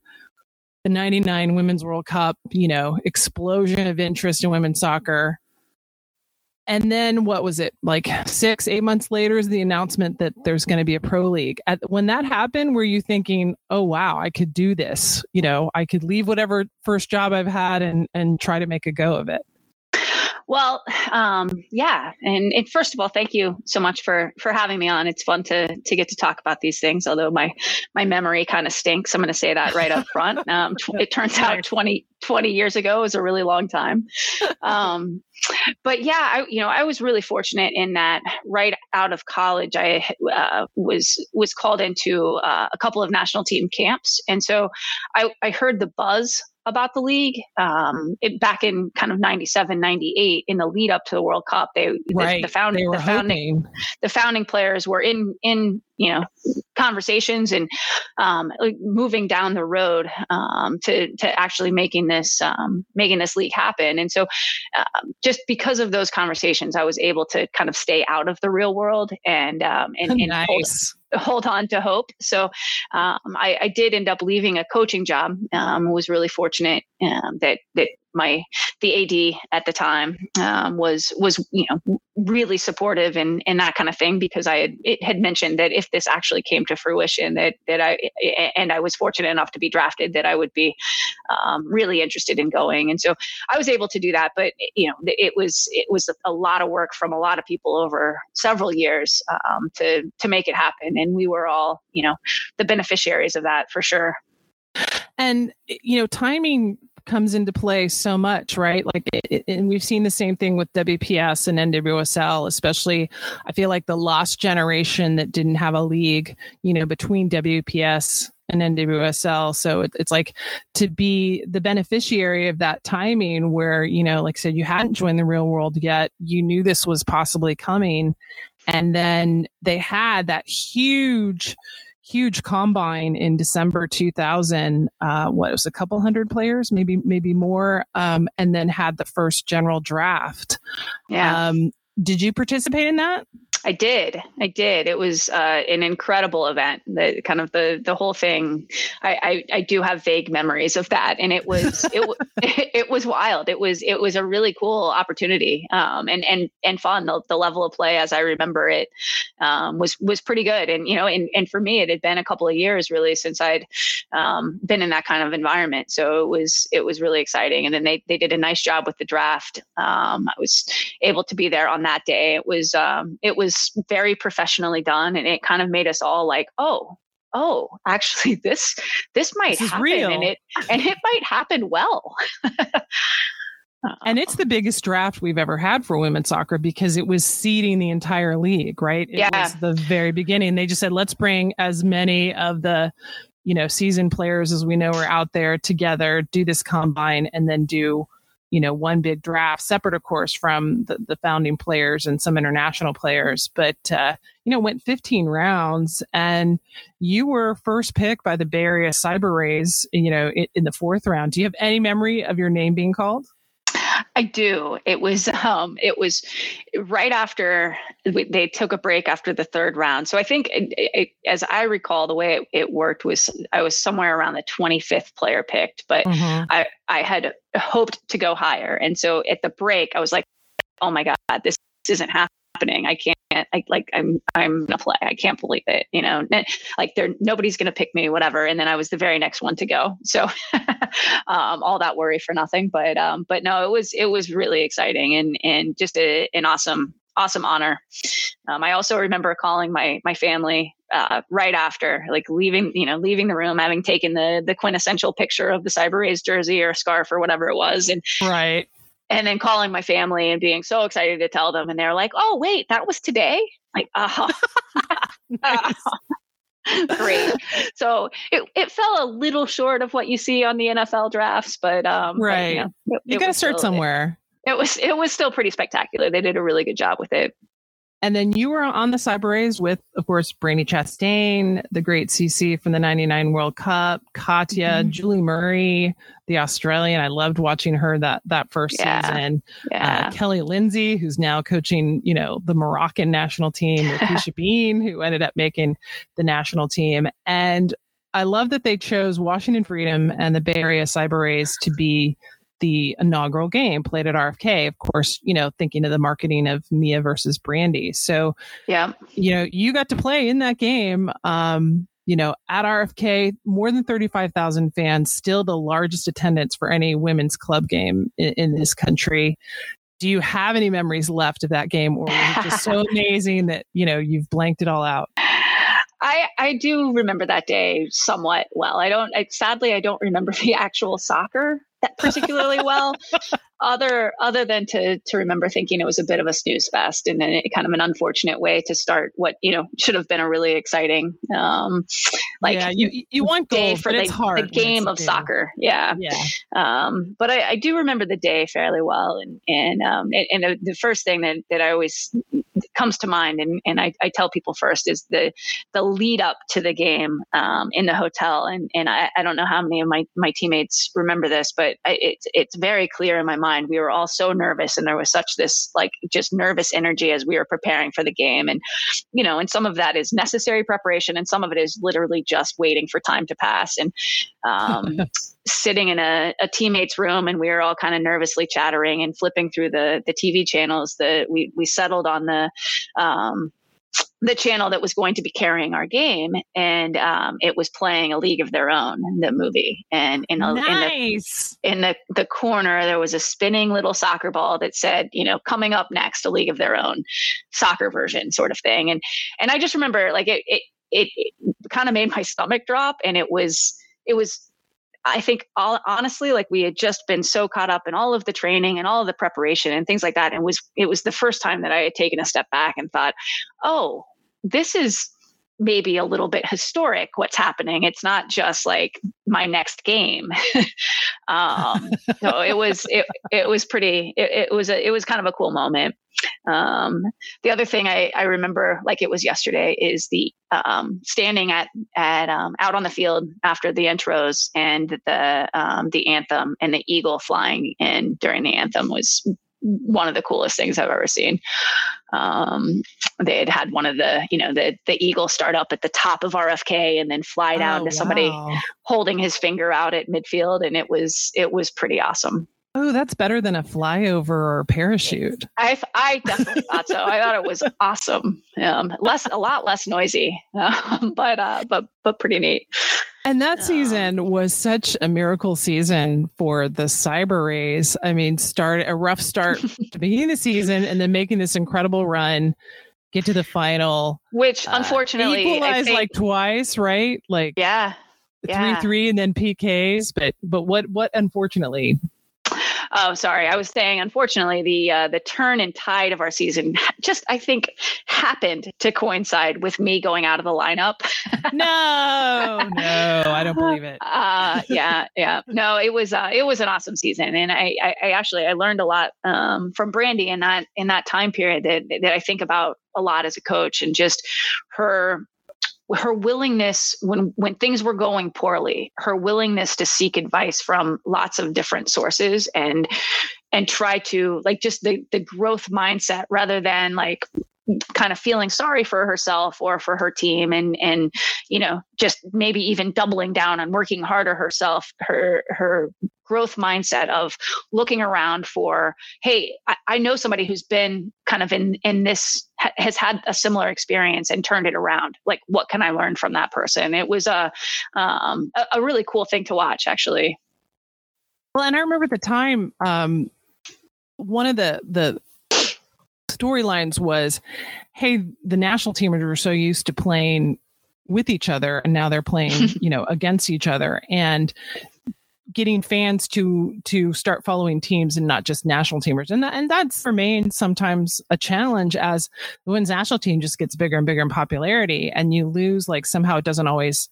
A: the 99 Women's World Cup, you know, explosion of interest in women's soccer. And then what was it like six, eight months later is the announcement that there's going to be a pro league. At, when that happened, were you thinking, oh, wow, I could do this? You know, I could leave whatever first job I've had and, and try to make a go of it.
C: Well, um, yeah, and, and, first of all, thank you so much for for having me on. It's fun to to get to talk about these things. Although my my memory kind of stinks, I'm going to say that right up front. Um, it turns out 20, 20 years ago was a really long time. Um, but yeah, I, you know, I was really fortunate in that right out of college, I uh, was was called into uh, a couple of national team camps, and so I, I heard the buzz about the league um, it, back in kind of 97 98 in the lead up to the world cup they right. the, the founding the founding the founding players were in in you know conversations and um, moving down the road um, to to actually making this um, making this league happen. And so, uh, just because of those conversations, I was able to kind of stay out of the real world and um, and, and nice. hold, hold, on to hope. So um, I, I, did end up leaving a coaching job. Um, was really fortunate that that my the AD at the time um, was was you know really supportive and and that kind of thing because I had it had mentioned that if this actually came to fruition that that I and I was fortunate enough to be drafted that I would be um, really interested in going and so I was able to do that but you know it was it was a lot of work from a lot of people over several years um, to to make it happen and we were all you know the beneficiaries of that for sure.
A: And you know, timing comes into play so much, right? Like, it, and we've seen the same thing with WPS and NWSL, especially. I feel like the lost generation that didn't have a league, you know, between WPS and NWSL. So it, it's like to be the beneficiary of that timing where, you know, like I said, you hadn't joined the real world yet. You knew this was possibly coming. And then they had that huge huge combine in December 2000. Uh, what was a couple hundred players, maybe maybe more, um, and then had the first general draft.
C: Yeah. Um,
A: did you participate in that?
C: I did. I did. It was uh, an incredible event. The kind of the the whole thing. I, I, I do have vague memories of that, and it was it it was wild. It was it was a really cool opportunity, um, and and and fun. The, the level of play, as I remember it, um, was was pretty good. And you know, and and for me, it had been a couple of years really since I'd um, been in that kind of environment. So it was it was really exciting. And then they they did a nice job with the draft. Um, I was able to be there on that day. It was um, it was was very professionally done and it kind of made us all like oh oh actually this this might this happen real. and it and it might happen well
A: and it's um. the biggest draft we've ever had for women's soccer because it was seeding the entire league, right? It
C: yeah.
A: was the very beginning. They just said, let's bring as many of the, you know, seasoned players as we know are out there together, do this combine, and then do you know, one big draft, separate, of course, from the, the founding players and some international players. But, uh, you know, went 15 rounds and you were first picked by the Bay Area Cyber Rays, you know, in, in the fourth round. Do you have any memory of your name being called?
C: I do. It was um, it was right after they took a break after the third round. So I think, it, it, as I recall, the way it, it, worked was I was somewhere around the 25th player picked, but mm-hmm. I I had hoped to go higher, and so at the break I was like, oh my god, this isn't happening. I can't I like I'm I'm gonna play. I can't believe it. You know, like there nobody's gonna pick me, whatever. And then I was the very next one to go. So um, all that worry for nothing. But um, but no, it was it was really exciting and and just a, an awesome awesome honor. Um, I also remember calling my my family uh, right after, like leaving, you know, leaving the room, having taken the the quintessential picture of the Cyber Rays jersey or scarf or whatever it was, and
A: right,
C: and then calling my family and being so excited to tell them and they're like oh wait that was today? Like oh great. So it, it fell a little short of what you see on the nfl drafts but um
A: right but, you, know, you got to start still, somewhere.
C: it, it was it was still pretty spectacular. They did a really good job with it
A: and then you were on the Cyber Rays with, of course, Brandi Chastain, the great Sissi from the 99 World Cup, Katya, mm-hmm. Julie Murray, the Australian. I loved watching her that, that first yeah. season. Uh, yeah. Uh, Kelly Lindsey, who's now coaching, you know, the Moroccan national team, Keisha Bean, who ended up making the national team. And I love that they chose Washington Freedom and the Bay Area Cyber Rays to be the inaugural game played at RFK. Of course, you know, thinking of the marketing of Mia versus Brandi. So,
C: yeah,
A: you know, you got to play in that game. Um, you know, at RFK, more than 35,000 fans, still the largest attendance for any women's club game in, in this country. Do you have any memories left of that game, or was it just so amazing that you know you've blanked it all out?
C: I, I do remember that day somewhat well. I don't, I, sadly, I don't remember the actual soccer particularly well. Other other than to to remember thinking it was a bit of a snooze fest and then kind of an unfortunate way to start what you know should have been a really exciting um like
A: yeah, you you want
C: day
A: for
C: the,
A: the
C: game of soccer. Yeah.
A: Yeah.
C: Um but I, I do remember the day fairly well and and um and, and the first thing that that I always comes to mind and and I, I tell people first is the the lead up to the game um in the hotel and and I, I don't know how many of my my teammates remember this but it's it's very clear in my mind. We were all so nervous, and there was such this like just nervous energy as we were preparing for the game. And, you know, and some of that is necessary preparation, and some of it is literally just waiting for time to pass. And, um, sitting in a, a, teammate's room and we were all kind of nervously chattering and flipping through the the TV channels that we we settled on the um, the channel that was going to be carrying our game, and um, it was playing A League of Their Own, the movie. And in, a,
A: nice.
C: in, the, in the the corner, there was a spinning little soccer ball that said, you know, coming up next, A League of Their Own, soccer version, sort of thing. And and I just remember, like it it, it, it kind of made my stomach drop, and it was it was I think all honestly, like we had just been so caught up in all of the training and all of the preparation and things like that. And was it was the first time that I had taken a step back and thought, oh, this is maybe a little bit historic what's happening. It's not just like my next game. Um, so it was it, it was pretty it, it, was a it was kind of a cool moment. Um, the other thing I, I remember like it was yesterday is the um, standing at at um, out on the field after the intros and the um, the anthem and the eagle flying in during the anthem was one of the coolest things I've ever seen. Um, they had had one of the, you know, the the eagle start up at the top of RFK and then fly down oh, to somebody wow. holding his finger out at midfield, and it was it was pretty awesome.
A: Oh, that's better than a flyover or a parachute.
C: I, I definitely thought so. I thought it was awesome. Um, less, a lot less noisy, um, but uh, but but pretty neat.
A: And that season was such a miracle season for the Cyber Rays. I mean, start a rough start to begin the season and then making this incredible run, get to the final.
C: Which uh, unfortunately
A: uh, equalized think, like twice, right? Like
C: yeah.
A: Yeah. Three three and then PKs, but but what what unfortunately
C: Oh, sorry. I was saying, unfortunately, the uh, the turn and tide of our season just, I think, happened to coincide with me going out of the lineup.
A: no, no, I don't believe it.
C: uh, yeah, yeah. No, it was uh, it was an awesome season, and I, I, I actually I learned a lot um, from Brandi in that in that time period that that I think about a lot as a coach, and just her her willingness when when things were going poorly her willingness to seek advice from lots of different sources and and try to like just the the growth mindset rather than like kind of feeling sorry for herself or for her team and and you know just maybe even doubling down on working harder herself her her growth mindset of looking around for hey I, I, know somebody who's been kind of in in this ha, has had a similar experience and turned it around. Like what can i learn from that person? It was a um, a, a really cool thing to watch actually.
A: Well and i remember at the time um, one of the the storylines was hey the national team are so used to playing with each other and now they're playing you know against each other. And getting fans to to start following teams and not just national teamers and that, and that's remained sometimes a challenge as the women's national team just gets bigger and bigger in popularity and you lose like somehow it doesn't always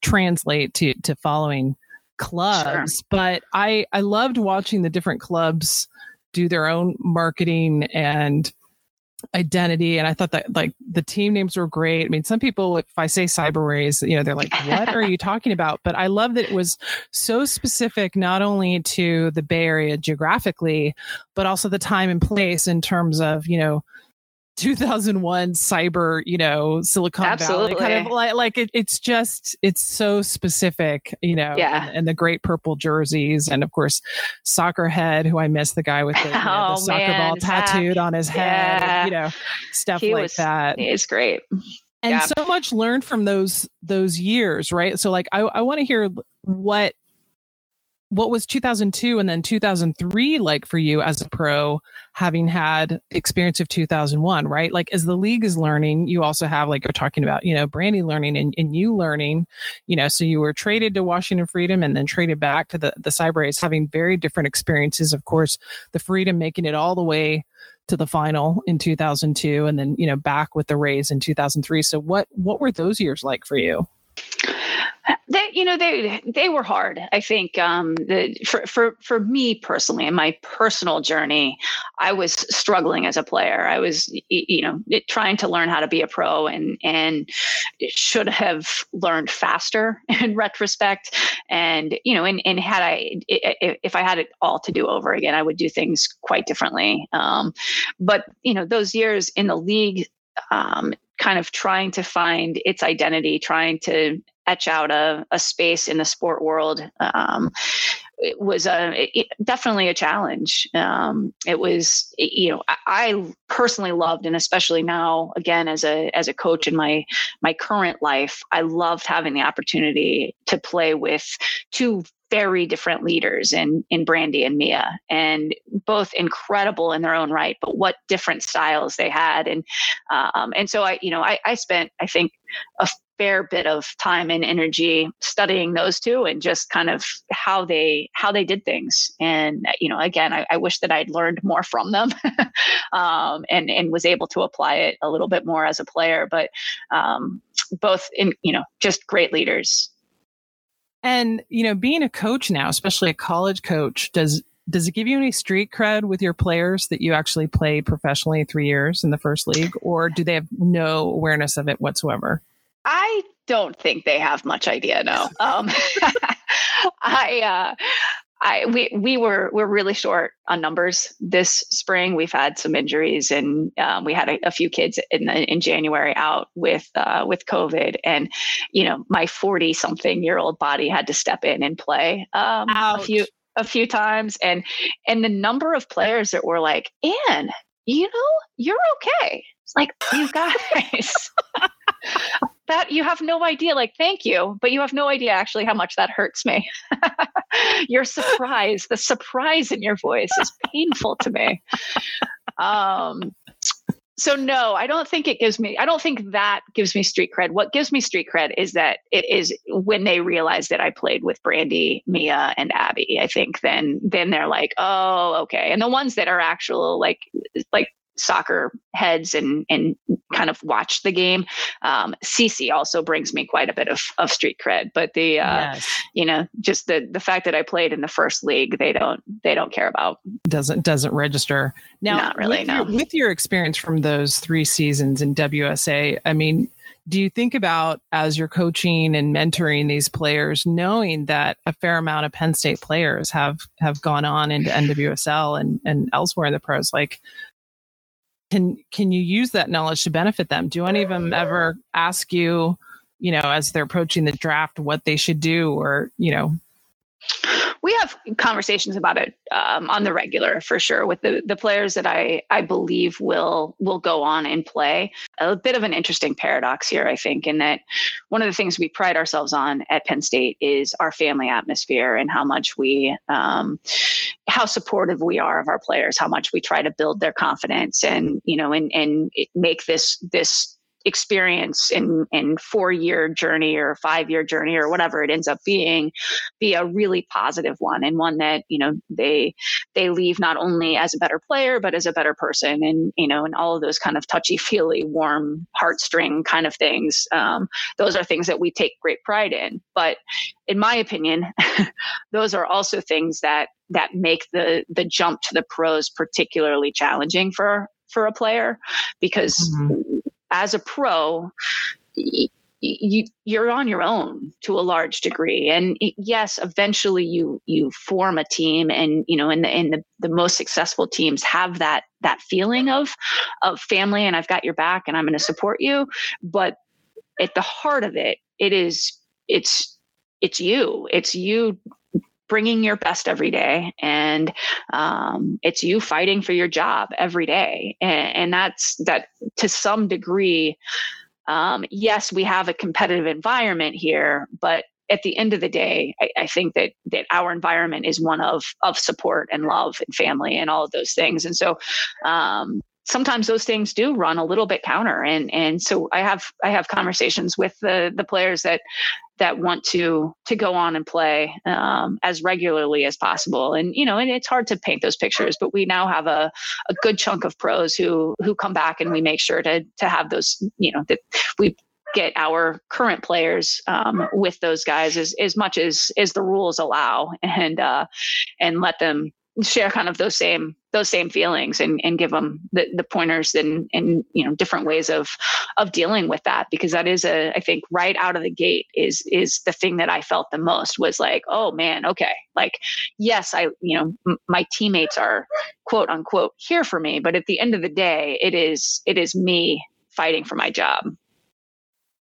A: translate to to following clubs sure. but i i loved watching the different clubs do their own marketing and identity and i thought that like the team names were great. I mean some people if i say cyber rays you know they're like what are you talking about? But i love that it was so specific not only to the bay area geographically but also the time and place in terms of you know 2001 cyber, you know, Silicon
C: Absolutely.
A: Valley kind of like, like it, it's just, it's so specific, you know,
C: Yeah.
A: and, and the great purple jerseys. And of course, Soccer Head, who I miss the guy with the, you know, the
C: Oh,
A: soccer
C: man,
A: ball
C: Zach.
A: tattooed on his head,
C: Yeah.
A: you know, stuff
C: He
A: like
C: was-
A: that.
C: It's great.
A: and
C: yeah.
A: so much learned from those those years right so like i, I want to hear what what was 2002 and then 2003 like for you as a pro having had experience of 2001 right? Like as the league is learning you also have like you're talking about you know brandi learning and, and you learning you know so you were traded to washington freedom and then traded back to the the cyber having very different experiences of course the freedom making it all the way to the final in 2002 and then you know back with the Rays in 2003 so what what were those years like for you
C: They, you know, they they were hard. I think um, the, for for for me personally, in my personal journey, I was struggling as a player. I was, you know, trying to learn how to be a pro, and and should have learned faster in retrospect. And you know, and and had I if I had it all to do over again, I would do things quite differently. Um, but you know, those years in the league. Um, kind of trying to find its identity, trying to etch out a, a space in the sport world um, it was a it, definitely a challenge. Um, it was you know I, I personally loved and especially now again as a as a coach in my my current life I loved having the opportunity to play with two very different leaders in in Brandi and Mia and both incredible in their own right but what different styles they had. And um, and so I you know I, I spent I think a fair bit of time and energy studying those two and just kind of how they how they did things. And you know again i, I wish that i'd learned more from them um, and and was able to apply it a little bit more as a player. But um, both in you know just great leaders
A: and you know being a coach now especially a college coach does does it give you any street cred with your players that you actually played professionally three years in the first league or do they have no awareness of it whatsoever
C: I don't think they have much idea. No, um, I, uh, I, we, we were, we're really short on numbers this spring. We've had some injuries and um, we had a, a few kids in the, in January out with, uh, with COVID and, you know, my 40 something year old body had to step in and play um, a few, a few times. And, and the number of players that were like, Ann, you know, you're okay. It's like, you guys. that you have no idea like thank you but you have no idea actually how much that hurts me. Your surprise the surprise in your voice is painful to me. Um so no i don't think it gives me i don't think that gives me street cred. What gives me street cred is that it is when they realize that i played with brandi mia and abby i think then then they're like oh okay. And the ones that are actual like like soccer heads and and kind of watch the game. Um, Sissi also brings me quite a bit of, of street cred, but the uh,
A: yes
C: you know just the the fact that I played in the first league, they don't they don't care about.
A: doesn't doesn't register now
C: Not really,
A: with,
C: no.
A: your, with your experience from those three seasons in wusa i mean do you think about as you're coaching and mentoring these players knowing that a fair amount of penn state players have have gone on into nwsl and and elsewhere in the pros like can can you use that knowledge to benefit them? Do any of them ever ask you you know as they're approaching the draft what they should do or you know
C: we have conversations about it um, on the regular for sure with the the players that I I believe will will go on and play. A bit of an interesting paradox here, I think, in that one of the things we pride ourselves on at Penn State is our family atmosphere and how much we um, how supportive we are of our players, how much we try to build their confidence, and you know, and and make this this experience in in four year journey or five year journey or whatever it ends up being be a really positive one and one that you know they they leave not only as a better player but as a better person and you know and all of those kind of touchy feely warm heartstring kind of things. Um, those are things that we take great pride in. But in my opinion those are also things that that make the the jump to the pros particularly challenging for for a player because as a pro you you're on your own to a large degree. And yes eventually you you form a team and you know the and the, the most successful teams have that that feeling of of family and I've got your back and I'm going to support you. But at the heart of it it is it's it's you. It's you bringing your best every day. And um, it's you fighting for your job every day. And, and that's that to some degree um, yes we have a competitive environment here but at the end of the day I, I, think that that our environment is one of of support and love and family and all of those things. And so um, sometimes those things do run a little bit counter. And and so i have i have conversations with the the players that that want to to go on and play um, as regularly as possible. And you know and it's hard to paint those pictures but we now have a, a good chunk of pros who who come back and we make sure to to have those you know that we get our current players um, with those guys as, as much as as the rules allow and uh, and let them share kind of those same those same feelings and, and give them the, the pointers and, and you know different ways of of dealing with that because that is a I think right out of the gate is is the thing that I felt the most was like oh man okay like yes I you know m- my teammates are quote unquote here for me but at the end of the day it is it is me fighting for my job.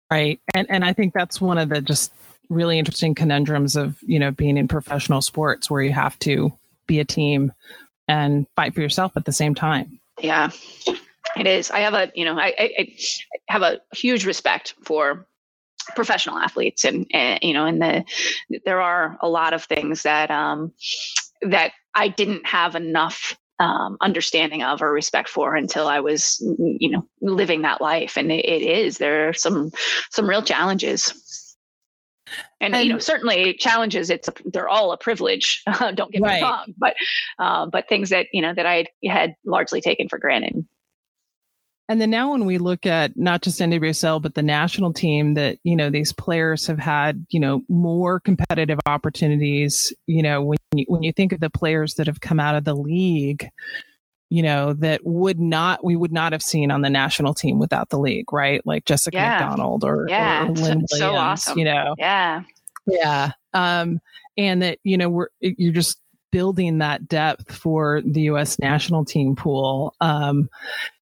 A: Right and and I think that's one of the just really interesting conundrums of you know being in professional sports where you have to be a team and fight for yourself at the same time.
C: Yeah, it is. I have a, you know, I, I, I have a huge respect for professional athletes and, and, you know and the there are a lot of things that um that i didn't have enough um, understanding of or respect for until I was, you know, living that life. And it, it is there are some some real challenges and, and, you know certainly challenges it's a, they're all a privilege don't get right. me wrong but uh, but things that you know that i had largely taken for granted
A: and then now when we look at not just NWSL but the national team that you know these players have had you know more competitive opportunities you know when you, when you think of the players that have come out of the league you know, that would not, we would not have seen on the national team without the league, right? Like Jessica yeah. McDonald or,
C: yeah.
A: or Lynn Williams,
C: so awesome.
A: you know?
C: Yeah.
A: Yeah. Um, and that, you know, we're, you're just building that depth for the U.S. national team pool. Um,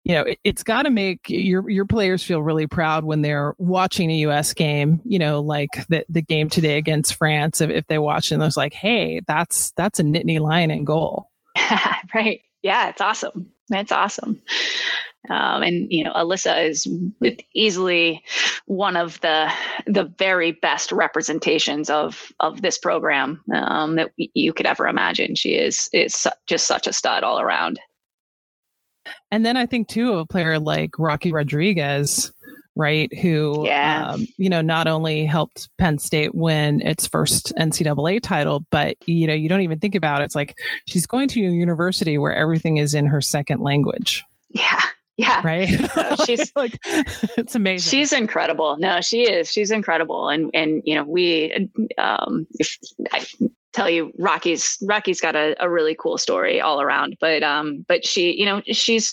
A: you know, it, has got to make your your players feel really proud when they're watching a U.S. game. You know, like the the game today against France. If, if they watch and it's like, hey, that's that's a Nittany Lion in goal.
C: right yeah, it's awesome. It's awesome. Um, and you know, Alyssa is easily one of the the very best representations of of this program um, that you could ever imagine. She is is just such a stud all around.
A: And then I think too of a player like Rocky Rodriguez, right? Who,
C: yeah. Um,
A: you know, not only helped Penn State win its first NCAA title, but, you know, you don't even think about it. It's like she's going to a university where everything is in her second language.
C: Yeah. Yeah.
A: Right.
C: she's
A: like, it's amazing.
C: She's incredible. No, she is. She's incredible. And, and, you know, we, um, I tell you Rocky's, Rocky's got a, a really cool story all around, but, um, but she, you know, she's,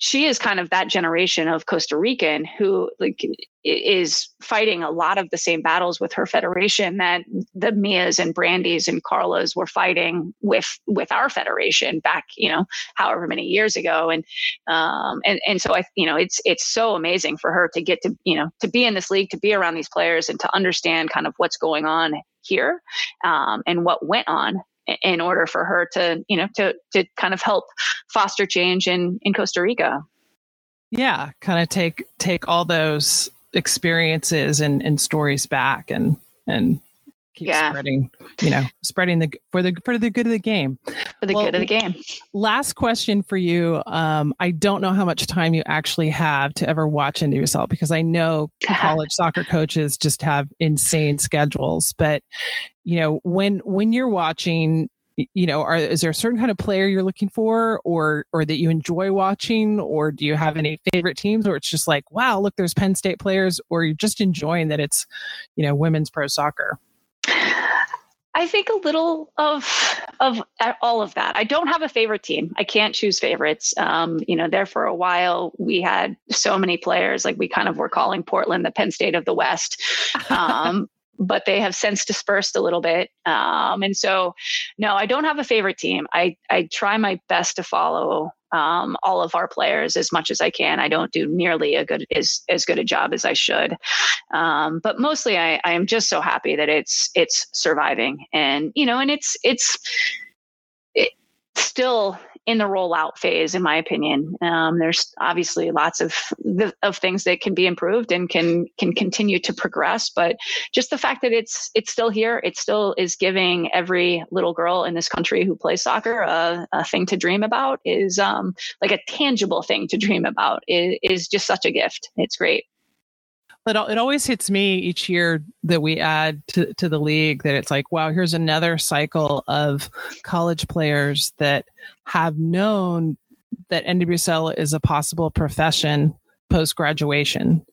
C: she is kind of that generation of Costa Rican who like is fighting a lot of the same battles with her federation that the Mias and Brandis and Carlas were fighting with with our federation back, you know, however many years ago. And um and, and so I you know it's it's so amazing for her to get to, you know, to be in this league, to be around these players and to understand kind of what's going on here um, and what went on in order for her to you know to to kind of help foster change in in Costa Rica.
A: Yeah, kind of take take all those experiences and, and stories back and and keep yeah. spreading, you know, spreading the for the for the good of the game.
C: For the well, good of the game.
A: Last question for you. Um, I don't know how much time you actually have to ever watch into yourself because I know college soccer coaches just have insane schedules. But you know, when when you're watching you know are is there a certain kind of player you're looking for or or that you enjoy watching or do you have any favorite teams or it's just like wow look there's penn state players or you're just enjoying that it's you know women's pro soccer
C: I think a little of of all of that. I don't have a favorite team. I can't choose favorites. Um, you know, there for a while we had so many players, like we kind of were calling Portland the Penn State of the West. Um, but they have since dispersed a little bit. Um, and so, no, I don't have a favorite team. I I try my best to follow um, all of our players as much as I can. I don't do nearly a good as as good a job as I should, um, but mostly I, I am just so happy that it's it's surviving, and you know, and it's it's it still in the rollout phase, in my opinion. Um, there's obviously lots of of things that can be improved and can can continue to progress, but just the fact that it's it's still here, it still is giving every little girl in this country who plays soccer a, a thing to dream about is um, like a tangible thing to dream about is, is just such a gift. It's great
A: it, it always hits me each year that we add to, to the league that it's like, wow, here's another cycle of college players that have known that NWSL is a possible profession post graduation.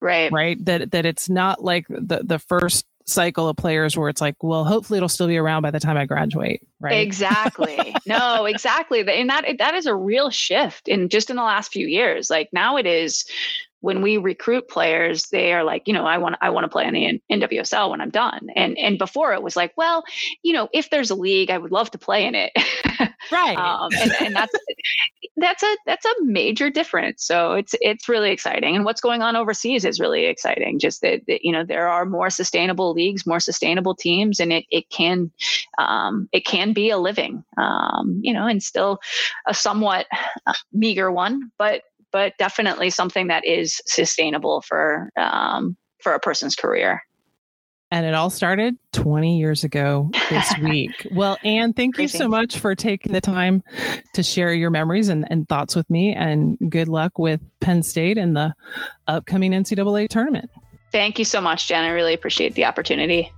C: Right.
A: Right. That that it's not like the the first cycle of players where it's like, well, hopefully it'll still be around by the time I graduate. Right.
C: Exactly. no, exactly. And that that is a real shift in just in the last few years. Like now it is when we recruit players, they are like, you know, I want I want to play in the NWSL when I'm done. And and before it was like, well, you know, if there's a league, I would love to play in it.
A: Right.
C: um, and, and that's that's a that's a major difference. So it's it's really exciting. And what's going on overseas is really exciting. Just that, that you know there are more sustainable leagues, more sustainable teams, and it it can um, it can be a living, um, you know, and still a somewhat uh, meager one, but but definitely something that is sustainable for um, for a person's career.
A: And it all started 20 years ago this week. well, Ann, thank Crazy. you so much for taking the time to share your memories and, and thoughts with me. And good luck with Penn State and the upcoming NCAA tournament.
C: Thank you so much, Jen. I really appreciate the opportunity.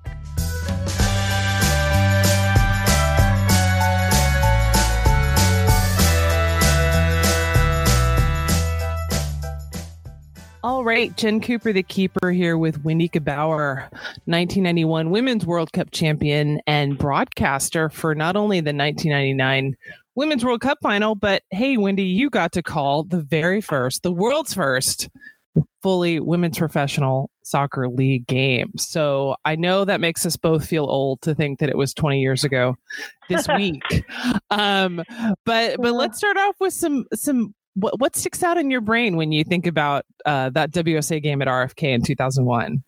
A: All right, Jen Cooper, the keeper, here with Wendy Gebauer, 1991 Women's World Cup champion and broadcaster for not only the 1999 Women's World Cup final, but hey, Wendy, you got to call the very first, the world's first fully women's professional soccer league game. So I know that makes us both feel old to think that it was 20 years ago this week. um, but but let's start off with some some what what sticks out in your brain when you think about uh, that WUSA game at RFK in 2001?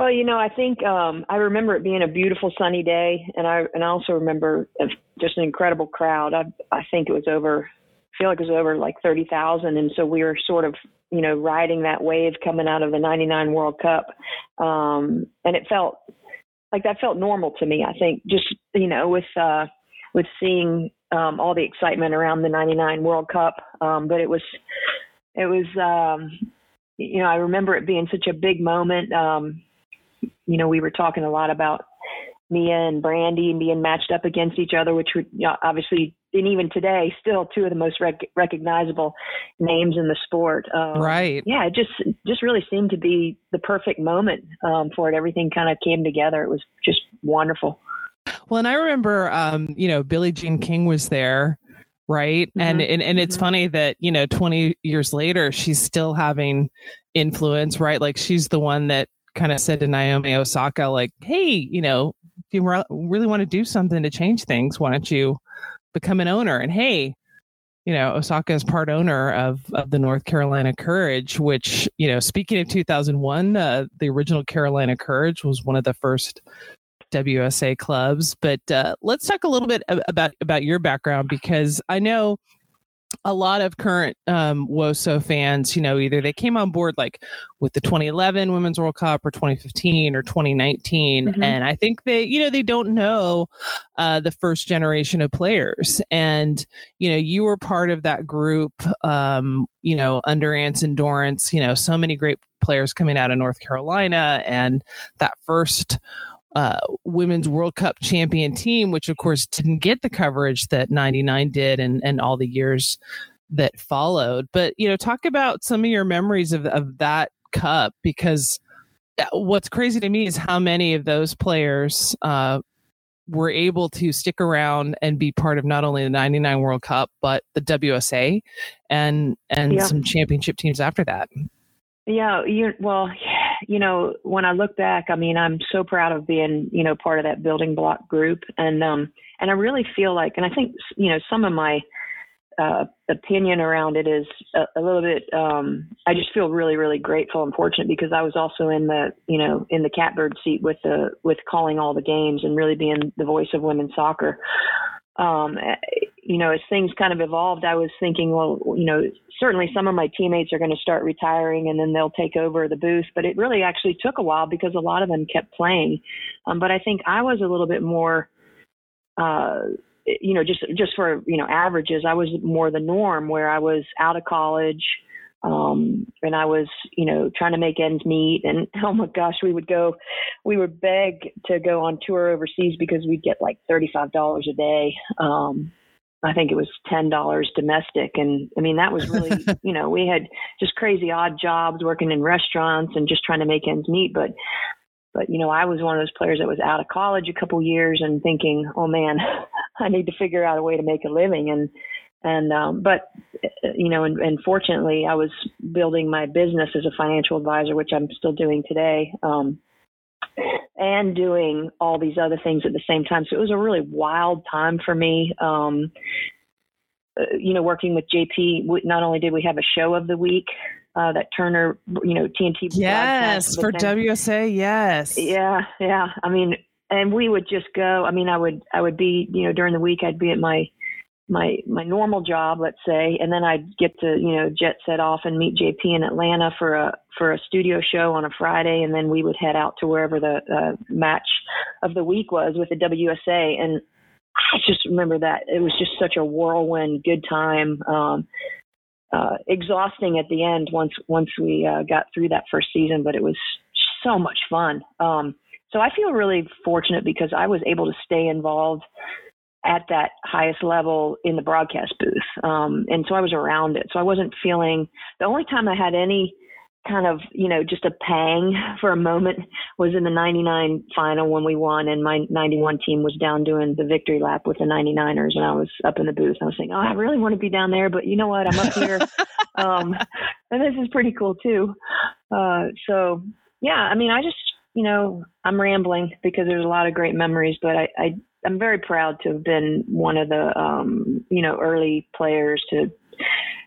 D: Well, you know, I think um, I remember it being a beautiful sunny day, and I and I also remember just an incredible crowd. I I think it was over, I feel like it was over like thirty thousand, and so we were sort of you know riding that wave coming out of the '99 World Cup, um, and it felt like that felt normal to me. I think just you know with uh, with seeing um, all the excitement around the 99 World Cup. Um, but it was, it was, um, you know, I remember it being such a big moment. Um, you know, we were talking a lot about Mia and Brandi and being matched up against each other, which would you know, obviously, and even today, still two of the most rec- recognizable names in the sport.
A: Um, right.
D: Yeah, it just just really seemed to be the perfect moment um, for it. Everything kind of came together. It was just wonderful.
A: Well, and I remember, um, you know, Billie Jean King was there, right? Mm-hmm. And, and and it's mm-hmm. funny that you know, twenty years later, she's still having influence, right? Like she's the one that kind of said to Naomi Osaka, like, "Hey, you know, if you re- really want to do something to change things, why don't you become an owner?" And hey, you know, Osaka is part owner of, of the North Carolina Courage, which, you know, speaking of 2001, uh, the original Carolina Courage was one of the first WUSA clubs. But uh, let's talk a little bit about about your background because I know a lot of current um, WOSO fans, you know, either they came on board like with the 2011 Women's World Cup or 2015 or 2019, mm-hmm. and I think they, you know, they don't know uh, the first generation of players. And you know, you were part of that group, um, you know, under Anson Dorrance, you know, so many great players coming out of North Carolina, and that first uh, women's World Cup champion team, which of course didn't get the coverage that 99 did and, and all the years that followed. But, you know, talk about some of your memories of, of that cup because uh, what's crazy to me is how many of those players uh, were able to stick around and be part of not only the 99 World Cup but the WUSA and and yeah. some championship teams after that.
D: Yeah, you well, you know, when I look back, I mean, I'm so proud of being, you know, part of that building block group and um and I really feel like and I think you know some of my uh, opinion around it is a, a little bit. Um, I just feel really, really grateful and fortunate because I was also in the, you know, in the catbird seat with the with calling all the games and really being the voice of women's soccer. Um, you know, as things kind of evolved, I was thinking, well, you know, certainly some of my teammates are going to start retiring and then they'll take over the booth. But it really actually took a while because a lot of them kept playing. Um, but I think I was a little bit more. Uh, you know, just just for you know averages, I was more the norm where I was out of college, um, and I was you know trying to make ends meet. And oh my gosh, we would go, we would beg to go on tour overseas because we'd get like thirty five dollars a day. Um, I think it was ten dollars domestic, and I mean that was really you know we had just crazy odd jobs working in restaurants and just trying to make ends meet. But but you know, I was one of those players that was out of college a couple years and thinking, oh man, I need to figure out a way to make a living. And and um, but you know, and, and fortunately, I was building my business as a financial advisor, which I'm still doing today. Um, and doing all these other things at the same time. So it was a really wild time for me. Um, uh, you know, working with JP, not only did we have a show of the week, uh, that Turner, you know, TNT.
A: Yes, for WUSA. Yes.
D: Yeah, yeah. I mean, and we would just go. I mean, I would, I would be, you know, during the week, I'd be at my, my, my normal job, let's say, and then I'd get to, you know, jet set off and meet JP in Atlanta for a, for a studio show on a Friday, and then we would head out to wherever the uh, match of the week was with the WUSA, and I just remember that it was just such a whirlwind, good time. Um, uh, exhausting at the end once once we uh, got through that first season, but it was so much fun. Um, so I feel really fortunate because I was able to stay involved at that highest level in the broadcast booth, um, and so I was around it. So I wasn't feeling the only time I had any kind of, you know, just a pang for a moment was in the 99 final when we won and my 91 team was down doing the victory lap with the 99ers and I was up in the booth. I was saying, oh, I really want to be down there, but you know what? I'm up here. um, and this is pretty cool too. Uh, so yeah, I mean, I just, you know, I'm rambling because there's a lot of great memories, but I, I I'm very proud to have been one of the, um, you know, early players to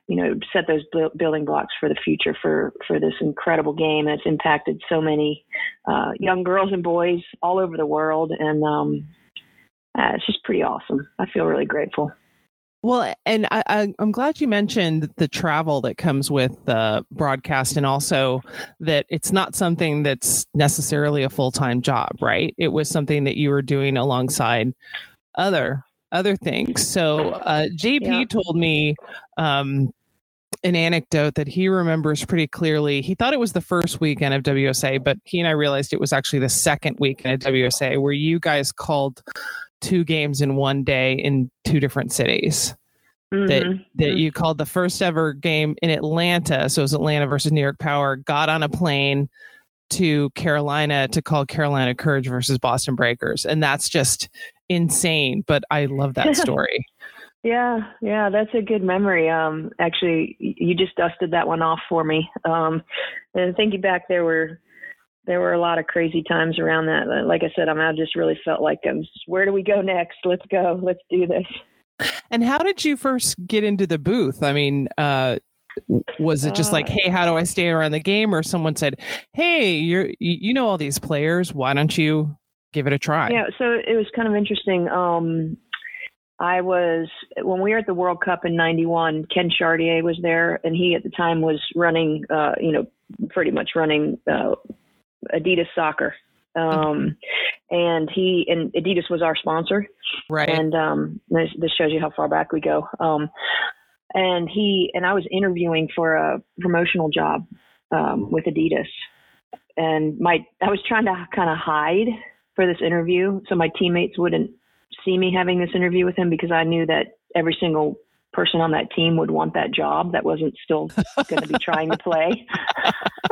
D: you know set those building blocks for the future for for this incredible game. That's impacted so many uh, young girls and boys all over the world. And um, uh, it's just pretty awesome. I feel really grateful
A: well, and I, am glad you mentioned the travel that comes with the broadcast, and also that it's not something that's necessarily a full time job, right? It was something that you were doing alongside other other things. So uh, JP yeah. told me um, an anecdote that he remembers pretty clearly. He thought it was the first weekend of WUSA, but he and I realized it was actually the second weekend of WUSA where you guys called two games in one day in two different cities. Mm-hmm. That that mm-hmm. you called the first ever game in Atlanta, so it was Atlanta versus New York Power. Got on a plane to Carolina to call Carolina Courage versus Boston Breakers, and that's just insane, but I love that story.
D: yeah, yeah, that's a good memory. Um, actually, you just dusted that one off for me. Um, and thinking back, there were there were a lot of crazy times around that. Like I said, I, mean, I just really felt like, um, where do we go next? Let's go. Let's do this.
A: And how did you first get into the booth? I mean, uh, was it just like, uh. hey, how do I stay around the game? Or someone said, hey, you're you know all these players. Why don't you give it a try.
D: Yeah, so it was kind of interesting. Um, I was when we were at the World Cup in '91. Ken Chartier was there, and he at the time was running, uh, you know, pretty much running uh, Adidas Soccer. Um, and he and Adidas was our sponsor,
A: right?
D: And um, this, this shows you how far back we go. Um, and he and I was interviewing for a promotional job um, with Adidas, and my I was trying to kind of hide for this interview so my teammates wouldn't see me having this interview with him because I knew that every single person on that team would want that job that wasn't still going to be trying to play.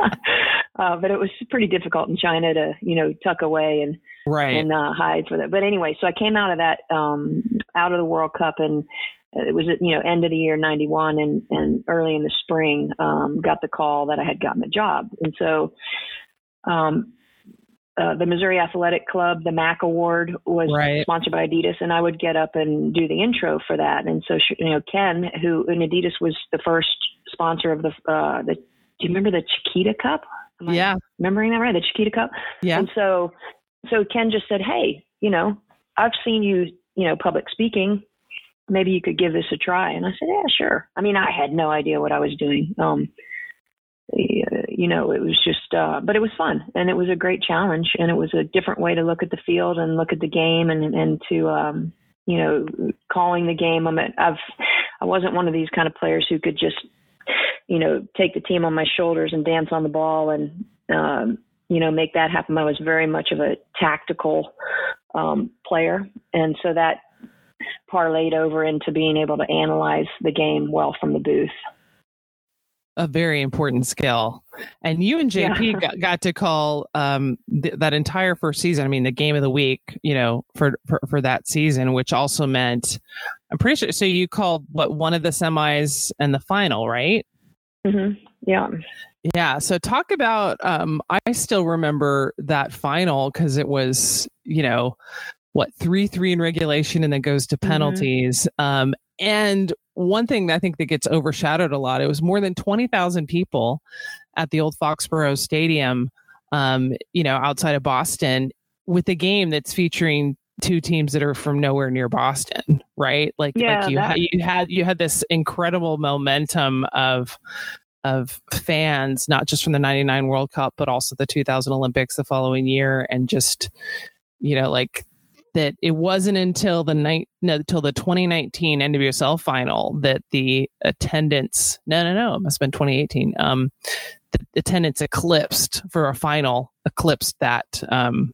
D: uh, but it was pretty difficult in China to, you know, tuck away. And
A: right
D: and uh, hide for that. But anyway, so I came out of that um, out of the World Cup and it was you know end of the year 91 and and early in the spring um got the call that i had gotten a job and so um uh, the Missouri Athletic Club, the MAC Award was
A: right.
D: sponsored by Adidas, and I would get up and do the intro for that. And so, you know, Ken, who in Adidas was the first sponsor of the, uh, the, do you remember the Chiquita Cup?
A: Am yeah.
D: remembering that right? The Chiquita Cup?
A: Yeah.
D: And so, so Ken just said, Hey, you know, I've seen you, you know, public speaking maybe you could give this a try. And I said, yeah, sure. I mean, I had no idea what I was doing. Um, you know, it was just, uh, but it was fun and it was a great challenge and it was a different way to look at the field and look at the game and, and to, um, you know, calling the game. I'm, I've, I wasn't one of these kind of players who could just, you know, take the team on my shoulders and dance on the ball and, um, you know, make that happen. I was very much of a tactical um, player, and so that parlayed over into being able to analyze the game well from the booth.
A: A very important skill. And you and JP yeah. got, got, to call um, th- that entire first season. I mean, the game of the week, you know, for, for, for that season, which also meant, I'm pretty sure. So you called what one of the semis and the final, right?
D: Mm-hmm. Yeah.
A: Yeah. So talk about. Um, I still remember that final because it was, you know, what three three in regulation and then goes to mm-hmm. penalties. Mm-hmm. Um, and one thing I think that gets overshadowed a lot, it was more than twenty thousand people at the old Foxborough Stadium, um, you know, outside of Boston, with a game that's featuring two teams that are from nowhere near Boston, right? Like,
D: yeah,
A: like you,
D: that...
A: you had you had this incredible momentum of of fans, not just from the 99 World Cup, but also the 2000 Olympics the following year. And just, you know, like that it wasn't until the night no until the 2019 NWSL final that the attendance no no no it must have been 2018 um the attendance eclipsed for a final eclipsed that um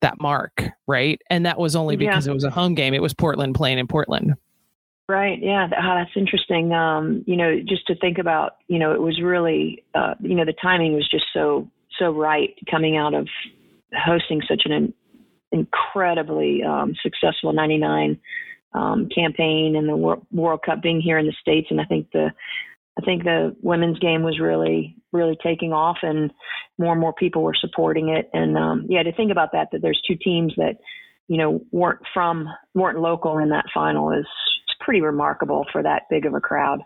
A: that mark right and that was only because yeah. it was a home game it was Portland playing in Portland
D: Right. Yeah. Oh, that's interesting. Um, you know, just to think about, you know, it was really, uh, you know, the timing was just so, so right coming out of hosting such an incredibly um, successful 99 um, campaign and the World, Cup being here in the States. And I think the, I think the women's game was really, really taking off and more and more people were supporting it. And um, yeah, to think about that, that there's two teams that, you know, weren't from, weren't local in that final is pretty remarkable for that big of a crowd.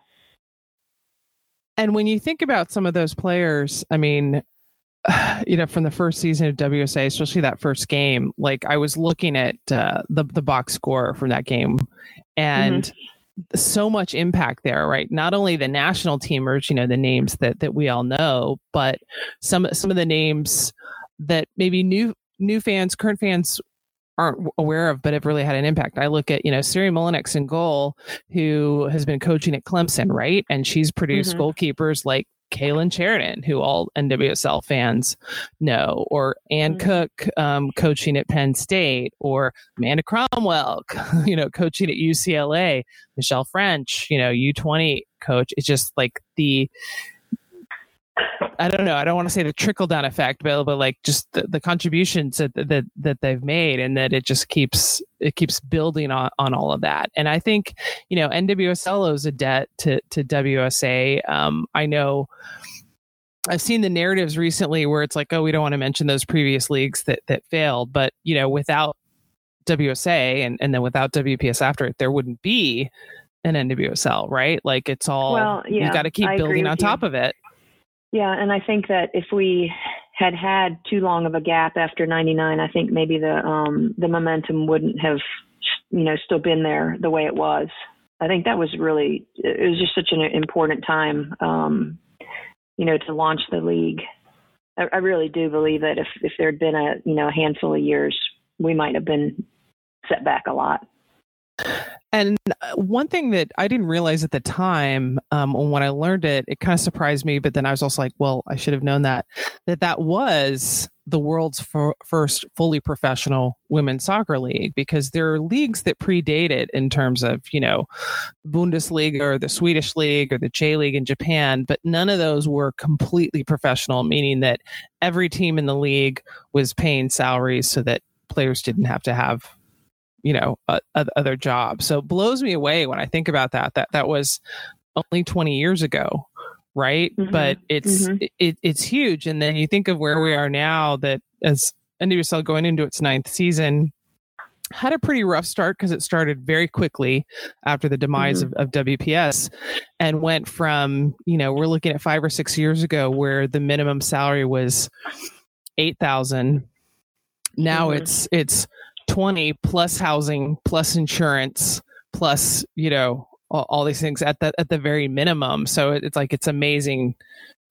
A: And when you think about some of those players, I mean, you know, from the first season of WUSA, especially that first game, like I was looking at uh, the the box score from that game, and mm-hmm. so much impact there, right? Not only the national teamers, you know, the names that that we all know, but some some of the names that maybe new new fans, current fans aren't aware of, but have really had an impact. I look at, you know, Siri Mullinix in goal, who has been coaching at Clemson, right? And she's produced mm-hmm. goalkeepers like Kailen Sheridan, who all NWSL fans know, or Ann mm-hmm. Cook um, coaching at Penn State, or Amanda Cromwell, you know, coaching at UCLA, Michelle French, you know, U20 coach. It's just like the I don't know. I don't want to say the trickle down effect, but, but like just the, the contributions that, that that they've made, and that it just keeps it keeps building on, on all of that. And I think you know NWSL owes a debt to to WUSA. Um, I know. I've seen the narratives recently where it's like, oh, we don't want to mention those previous leagues that that failed, but you know, without WUSA and and then without WPS after it, there wouldn't be an NWSL, right? Like it's all
D: well, yeah,
A: you've got to keep
D: I
A: building on top
D: you.
A: of it.
D: Yeah, and I think that if we had had too long of a gap after 99, I think maybe the um the momentum wouldn't have you know still been there the way it was. I think that was really it was just such an important time um you know to launch the league. I, I really do believe that if if there had been a you know a handful of years, we might have been set back a lot.
A: And uh, one thing that I didn't realize at the time, um, when I learned it, it kind of surprised me. But then I was also like, well, I should have known that that that was the world's f- first fully professional women's soccer league because there are leagues that predate it in terms of you know Bundesliga or the Swedish league or the J League in Japan, but none of those were completely professional, meaning that every team in the league was paying salaries so that players didn't have to have you know uh, other jobs so it blows me away when i think about that that that was only 20 years ago right mm-hmm. but it's mm-hmm. it, it's huge and then you think of where we are now that as NWSL going into its ninth season had a pretty rough start because it started very quickly after the demise mm-hmm. of, of, WPS and went from, you know, we're looking at five or six years ago where the minimum salary was 8,000. Now mm-hmm. it's, it's 20 plus housing, plus insurance, plus, you know, all, all, these things at the, at the very minimum. So it's like, it's amazing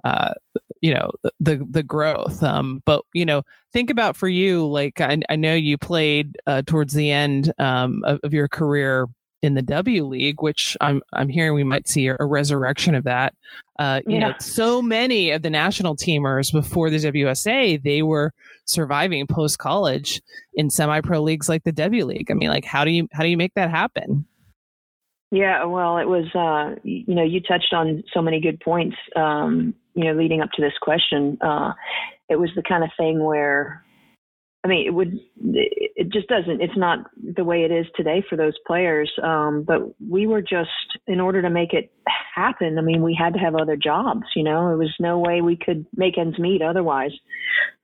A: uh, you know the the growth um but you know think about for you like i, I know you played uh, towards the end um of, of, your career in the w league which i'm i'm hearing we might see a, a resurrection of that uh you yeah. know so many of the national teamers before the wsa they were surviving post college in semi pro leagues like the w league i mean like how do you how do you make that happen
D: yeah, well, it was, uh, you know, you touched on so many good points, um, you know, leading up to this question. Uh, it was the kind of thing where, I mean, it would, it just doesn't, it's not the way it is today for those players. Um, but we were just, in order to make it happen, I mean, we had to have other jobs, you know, there was no way we could make ends meet otherwise.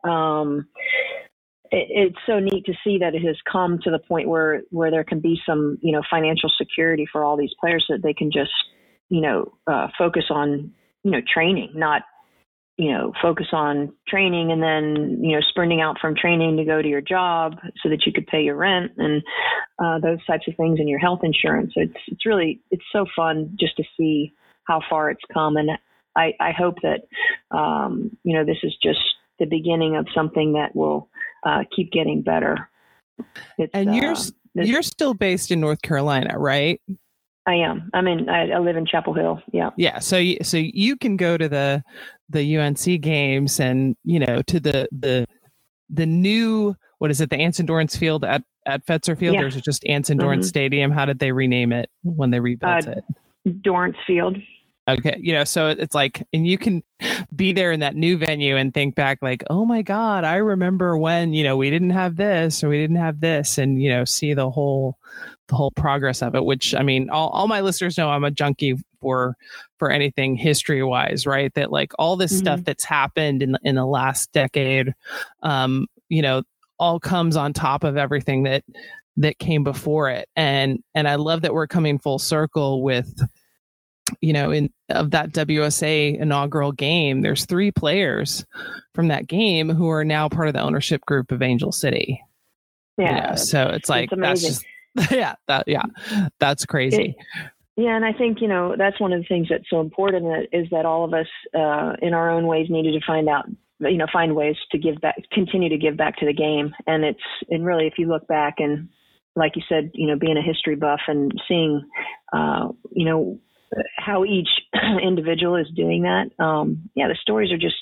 D: Um, it, it's so neat to see that it has come to the point where where there can be some you know financial security for all these players so that they can just you know uh, focus on you know training, not you know focus on training and then you know sprinting out from training to go to your job so that you could pay your rent and uh, those types of things and your health insurance. It's it's really it's so fun just to see how far it's come and I, I hope that um, you know this is just the beginning of something that will uh, keep getting better.
A: It's, and you're uh, you're still based in North Carolina, right?
D: I am. I mean, I, I, live in Chapel Hill. Yeah.
A: Yeah. So, you, so you can go to the the UNC games, and you know, to the the the new what is it, the Anson Dorrance Field at at Fetzer Field, yeah. or is it just Anson Dorrance mm-hmm. Stadium? How did they rename it when they rebuilt uh,
D: it? Dorrance Field.
A: Okay. You know, so it's like, and you can be there in that new venue and think back, like, oh my God, I remember when, you know, we didn't have this or we didn't have this, and, you know, see the whole, the whole progress of it, which I mean, all, all my listeners know I'm a junkie for, for anything history wise, right? That like all this mm-hmm. stuff that's happened in, in the last decade, um, you know, all comes on top of everything that, that came before it. And, and I love that we're coming full circle with, you know, in of that WUSA inaugural game, there's three players from that game who are now part of the ownership group of Angel City. Yeah. You know, so it's like it's that's just yeah, that yeah, that's crazy. It,
D: yeah, and I think you know that's one of the things that's so important is that all of us, uh, in our own ways, needed to find out, you know, find ways to give back, continue to give back to the game. And it's and really, if you look back and like you said, you know, being a history buff and seeing, uh, you know, how each individual is doing that. Um, yeah, the stories are just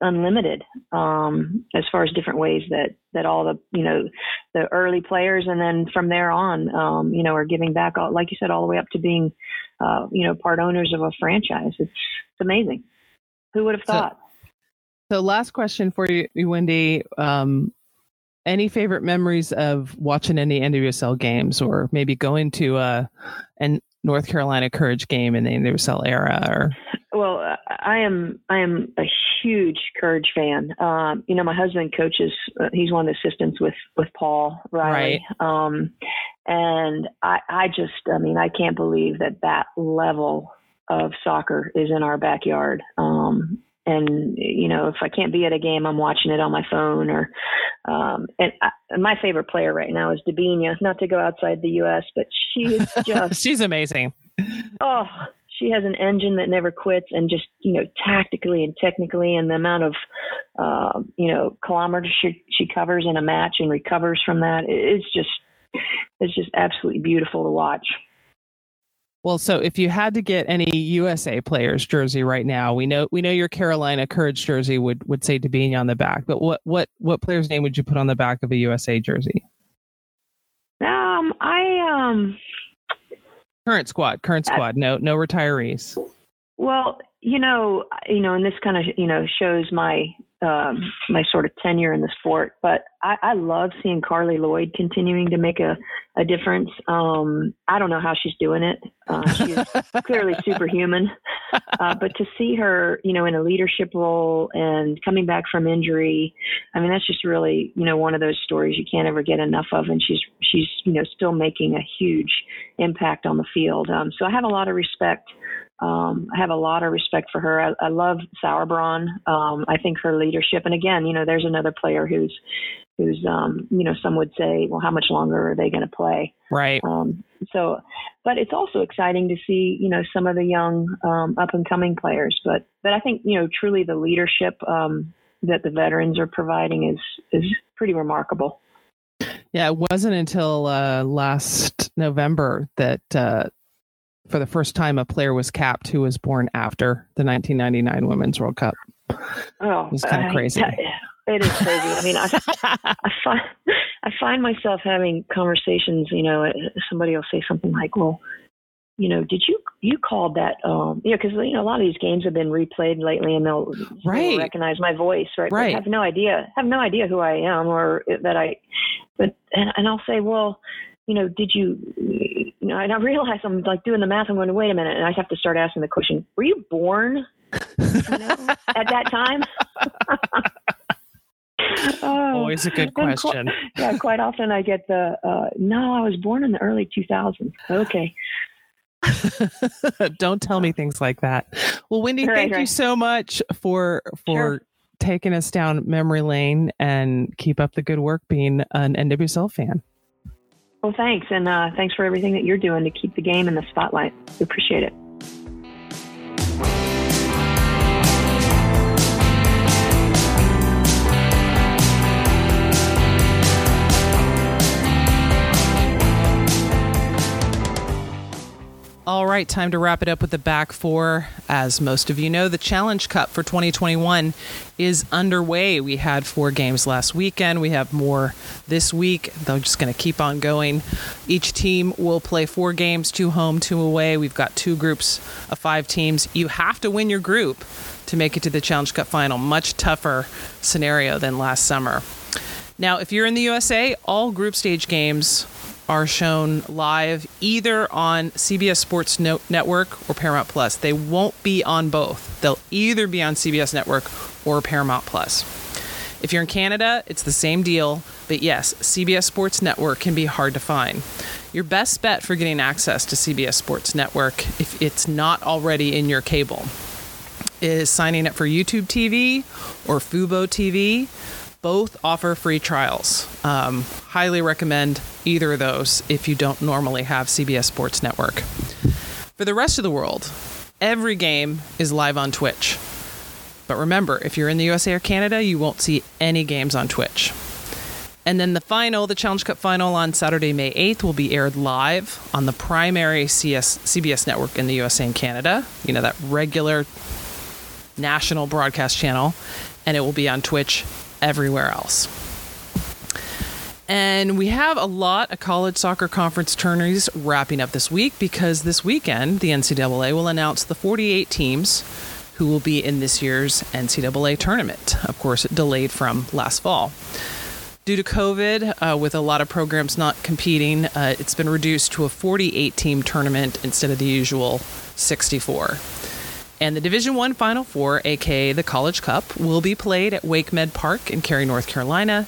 D: unlimited um, as far as different ways that that all the you know the early players and then from there on um, you know are giving back all, like you said all the way up to being uh, you know part owners of a franchise. It's it's amazing. Who would have thought?
A: So, so last question for you, Wendy. Um, any favorite memories of watching any NWSL games, or maybe going to a an North Carolina Courage game in the NWSL era? Or
D: well, I am I am a huge Courage fan. Um, you know, my husband coaches; uh, he's one of the assistants with with Paul Riley. Right. Um, and I I just I mean I can't believe that that level of soccer is in our backyard. Um, and you know if I can't be at a game, I'm watching it on my phone. Or um, and I, my favorite player right now is Debinha. Not to go outside the U.S., but she is just
A: she's amazing.
D: Oh, she has an engine that never quits, and just you know tactically and technically, and the amount of uh, you know kilometers she she covers in a match and recovers from that. It's just it's just absolutely beautiful to watch.
A: Well, so if you had to get any USA players jersey right now, we know we know your Carolina Courage jersey would would say Debinha on the back, but what what what player's name would you put on the back of a USA jersey?
D: Um, I um
A: current squad, current squad, no no retirees.
D: Well, you know, you know, and this kind of you know shows my um, my sort of tenure in the sport. But I, I love seeing Carli Lloyd continuing to make a, a difference. Um, I don't know how she's doing it. Uh, she's clearly superhuman. Uh, but to see her, you know, in a leadership role and coming back from injury, I mean, that's just really, you know, one of those stories you can't ever get enough of. And she's, she's, you know, still making a huge impact on the field. Um, so I have a lot of respect um, I have a lot of respect for her. I, I love Sauerbrunn. Um, I think her leadership, and again, you know, there's another player who's, who's, um, you know, some would say, well, how much longer are they going to play?
A: Right.
D: Um, so, but it's also exciting to see, you know, some of the young, um, up and coming players. But, but I think, you know, truly the leadership um, that the veterans are providing is is pretty remarkable.
A: Yeah, it wasn't until uh, last November that uh, for the first time a player was capped who was born after the 1999 Women's World Cup.
D: Oh,
A: it was kind of crazy.
D: It is crazy. I mean, I, I find I find myself having conversations. You know, somebody will say something like, "Well, you know, did you you called that? Um, you know, because you know a lot of these games have been replayed lately, and they'll,
A: right.
D: they'll recognize my voice, right?
A: Right.
D: But I have no idea. Have no idea who I am or that I. But and, and I'll say, well, you know, did you, you know, and I realize I'm like doing the math. I'm going, wait a minute. And I have to start asking the question, were you born you know, at that time?
A: oh, Always a good question.
D: Quite, yeah, quite often I get the, uh, no, I was born in the early 2000s. Okay.
A: Don't tell me things like that. Well, Wendy, right, thank right. you so much for for sure. taking us down memory lane and keep up the good work being an NWSL fan.
D: Well, thanks. And uh, thanks for everything that you're doing to keep the game in the spotlight. We appreciate it.
A: Right, time to wrap it up with the back four. As most of you know, the Challenge Cup for 2021 is underway. We had four games last weekend. We have more this week. They're just going to keep on going. Each team will play four games, two home, two away. We've got two groups of five teams. You have to win your group to make it to the Challenge Cup final. Much tougher scenario than last summer. Now, if you're in the USA, all group stage games are shown live either on CBS Sports no- Network or Paramount Plus. They won't be on both. They'll either be on CBS Network or Paramount Plus. If you're in Canada, it's the same deal, but yes, CBS Sports Network can be hard to find. Your best bet for getting access to CBS Sports Network, if it's not already in your cable, is signing up for YouTube TV or Fubo TV both offer free trials. Um, highly recommend either of those if you don't normally have CBS Sports Network. For the rest of the world, every game is live on Twitch. But remember, if you're in the USA or Canada, you won't see any games on Twitch. And then the final, the Challenge Cup final on Saturday, May 8th, will be aired live on the primary CS, CBS network in the USA and Canada. You know, that regular national broadcast channel. And it will be on Twitch everywhere else. And we have a lot of college soccer conference tourneys wrapping up this week because this weekend the NCAA will announce the 48 teams who will be in this year's NCAA tournament. Of course, delayed from last fall. Due to COVID, uh, with a lot of programs not competing, uh, it's been reduced to a 48 team tournament instead of the usual 64. And the Division One Final Four, aka the College Cup, will be played at Wake Med Park in Cary, North Carolina,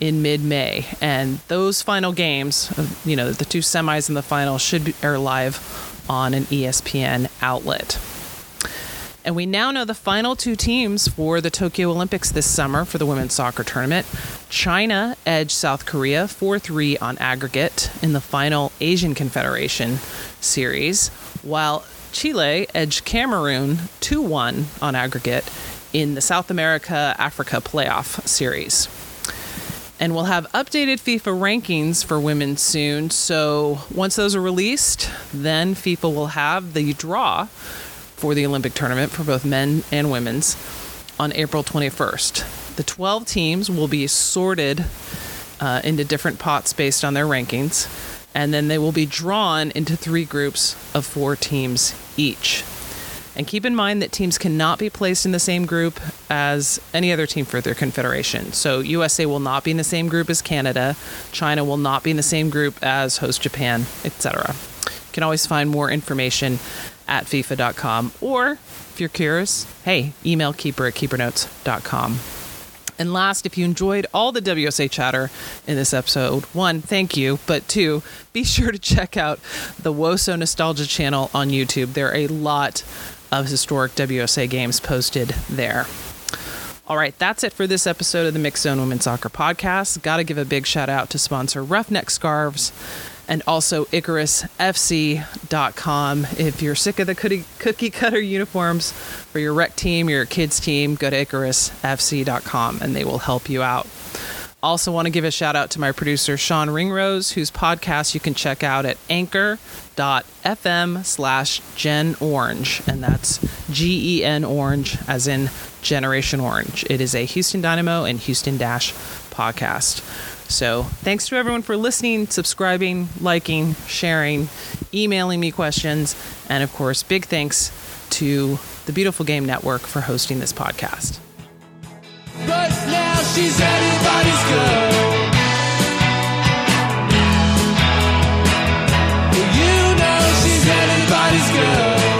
A: in mid-May. And those final games, uh, you know, the two semis and the final, should air live on an ESPN outlet. And we now know the final two teams for the Tokyo Olympics this summer for the women's soccer tournament. China edged South Korea 4 3 on aggregate in the final Asian Confederation series, while Chile edged Cameroon 2 1 on aggregate in the South America Africa playoff series. And we'll have updated FIFA rankings for women soon. So once those are released, then FIFA will have the draw for the Olympic tournament for both men and women's on April 21st. The 12 teams will be sorted uh, into different pots based on their rankings and then they will be drawn into three groups of four teams each. And keep in mind that teams cannot be placed in the same group as any other team for their confederation. So USA will not be in the same group as Canada, China will not be in the same group as host Japan, etc. You can always find more information at FIFA.com or if you're curious, hey, email keeper at keepernotes.com. And last, if you enjoyed all the WUSA chatter in this episode, one, thank you. But two, be sure to check out the Woso Nostalgia channel on YouTube. There are a lot of historic WUSA games posted there. All right, that's it for this episode of the Mixxed Zone Women's Soccer Podcast. Got to give a big shout out to sponsor Roughneck Scarves and also IcarusFC.com. If you're sick of the cookie cutter uniforms for your rec team, your kids team, go to IcarusFC.com and they will help you out. Also, want to give a shout out to my producer, Sean Ringrose, whose podcast you can check out at anchor.fm slash Gen Orange. And that's G E N Orange, as in Generation Orange. It is a Houston Dynamo and Houston Dash podcast. So, thanks to everyone for listening, subscribing, liking, sharing, emailing me questions, and of course, big thanks to the Beautiful Game Network for hosting this podcast. But now she's anybody's girl. You know she's anybody's girl.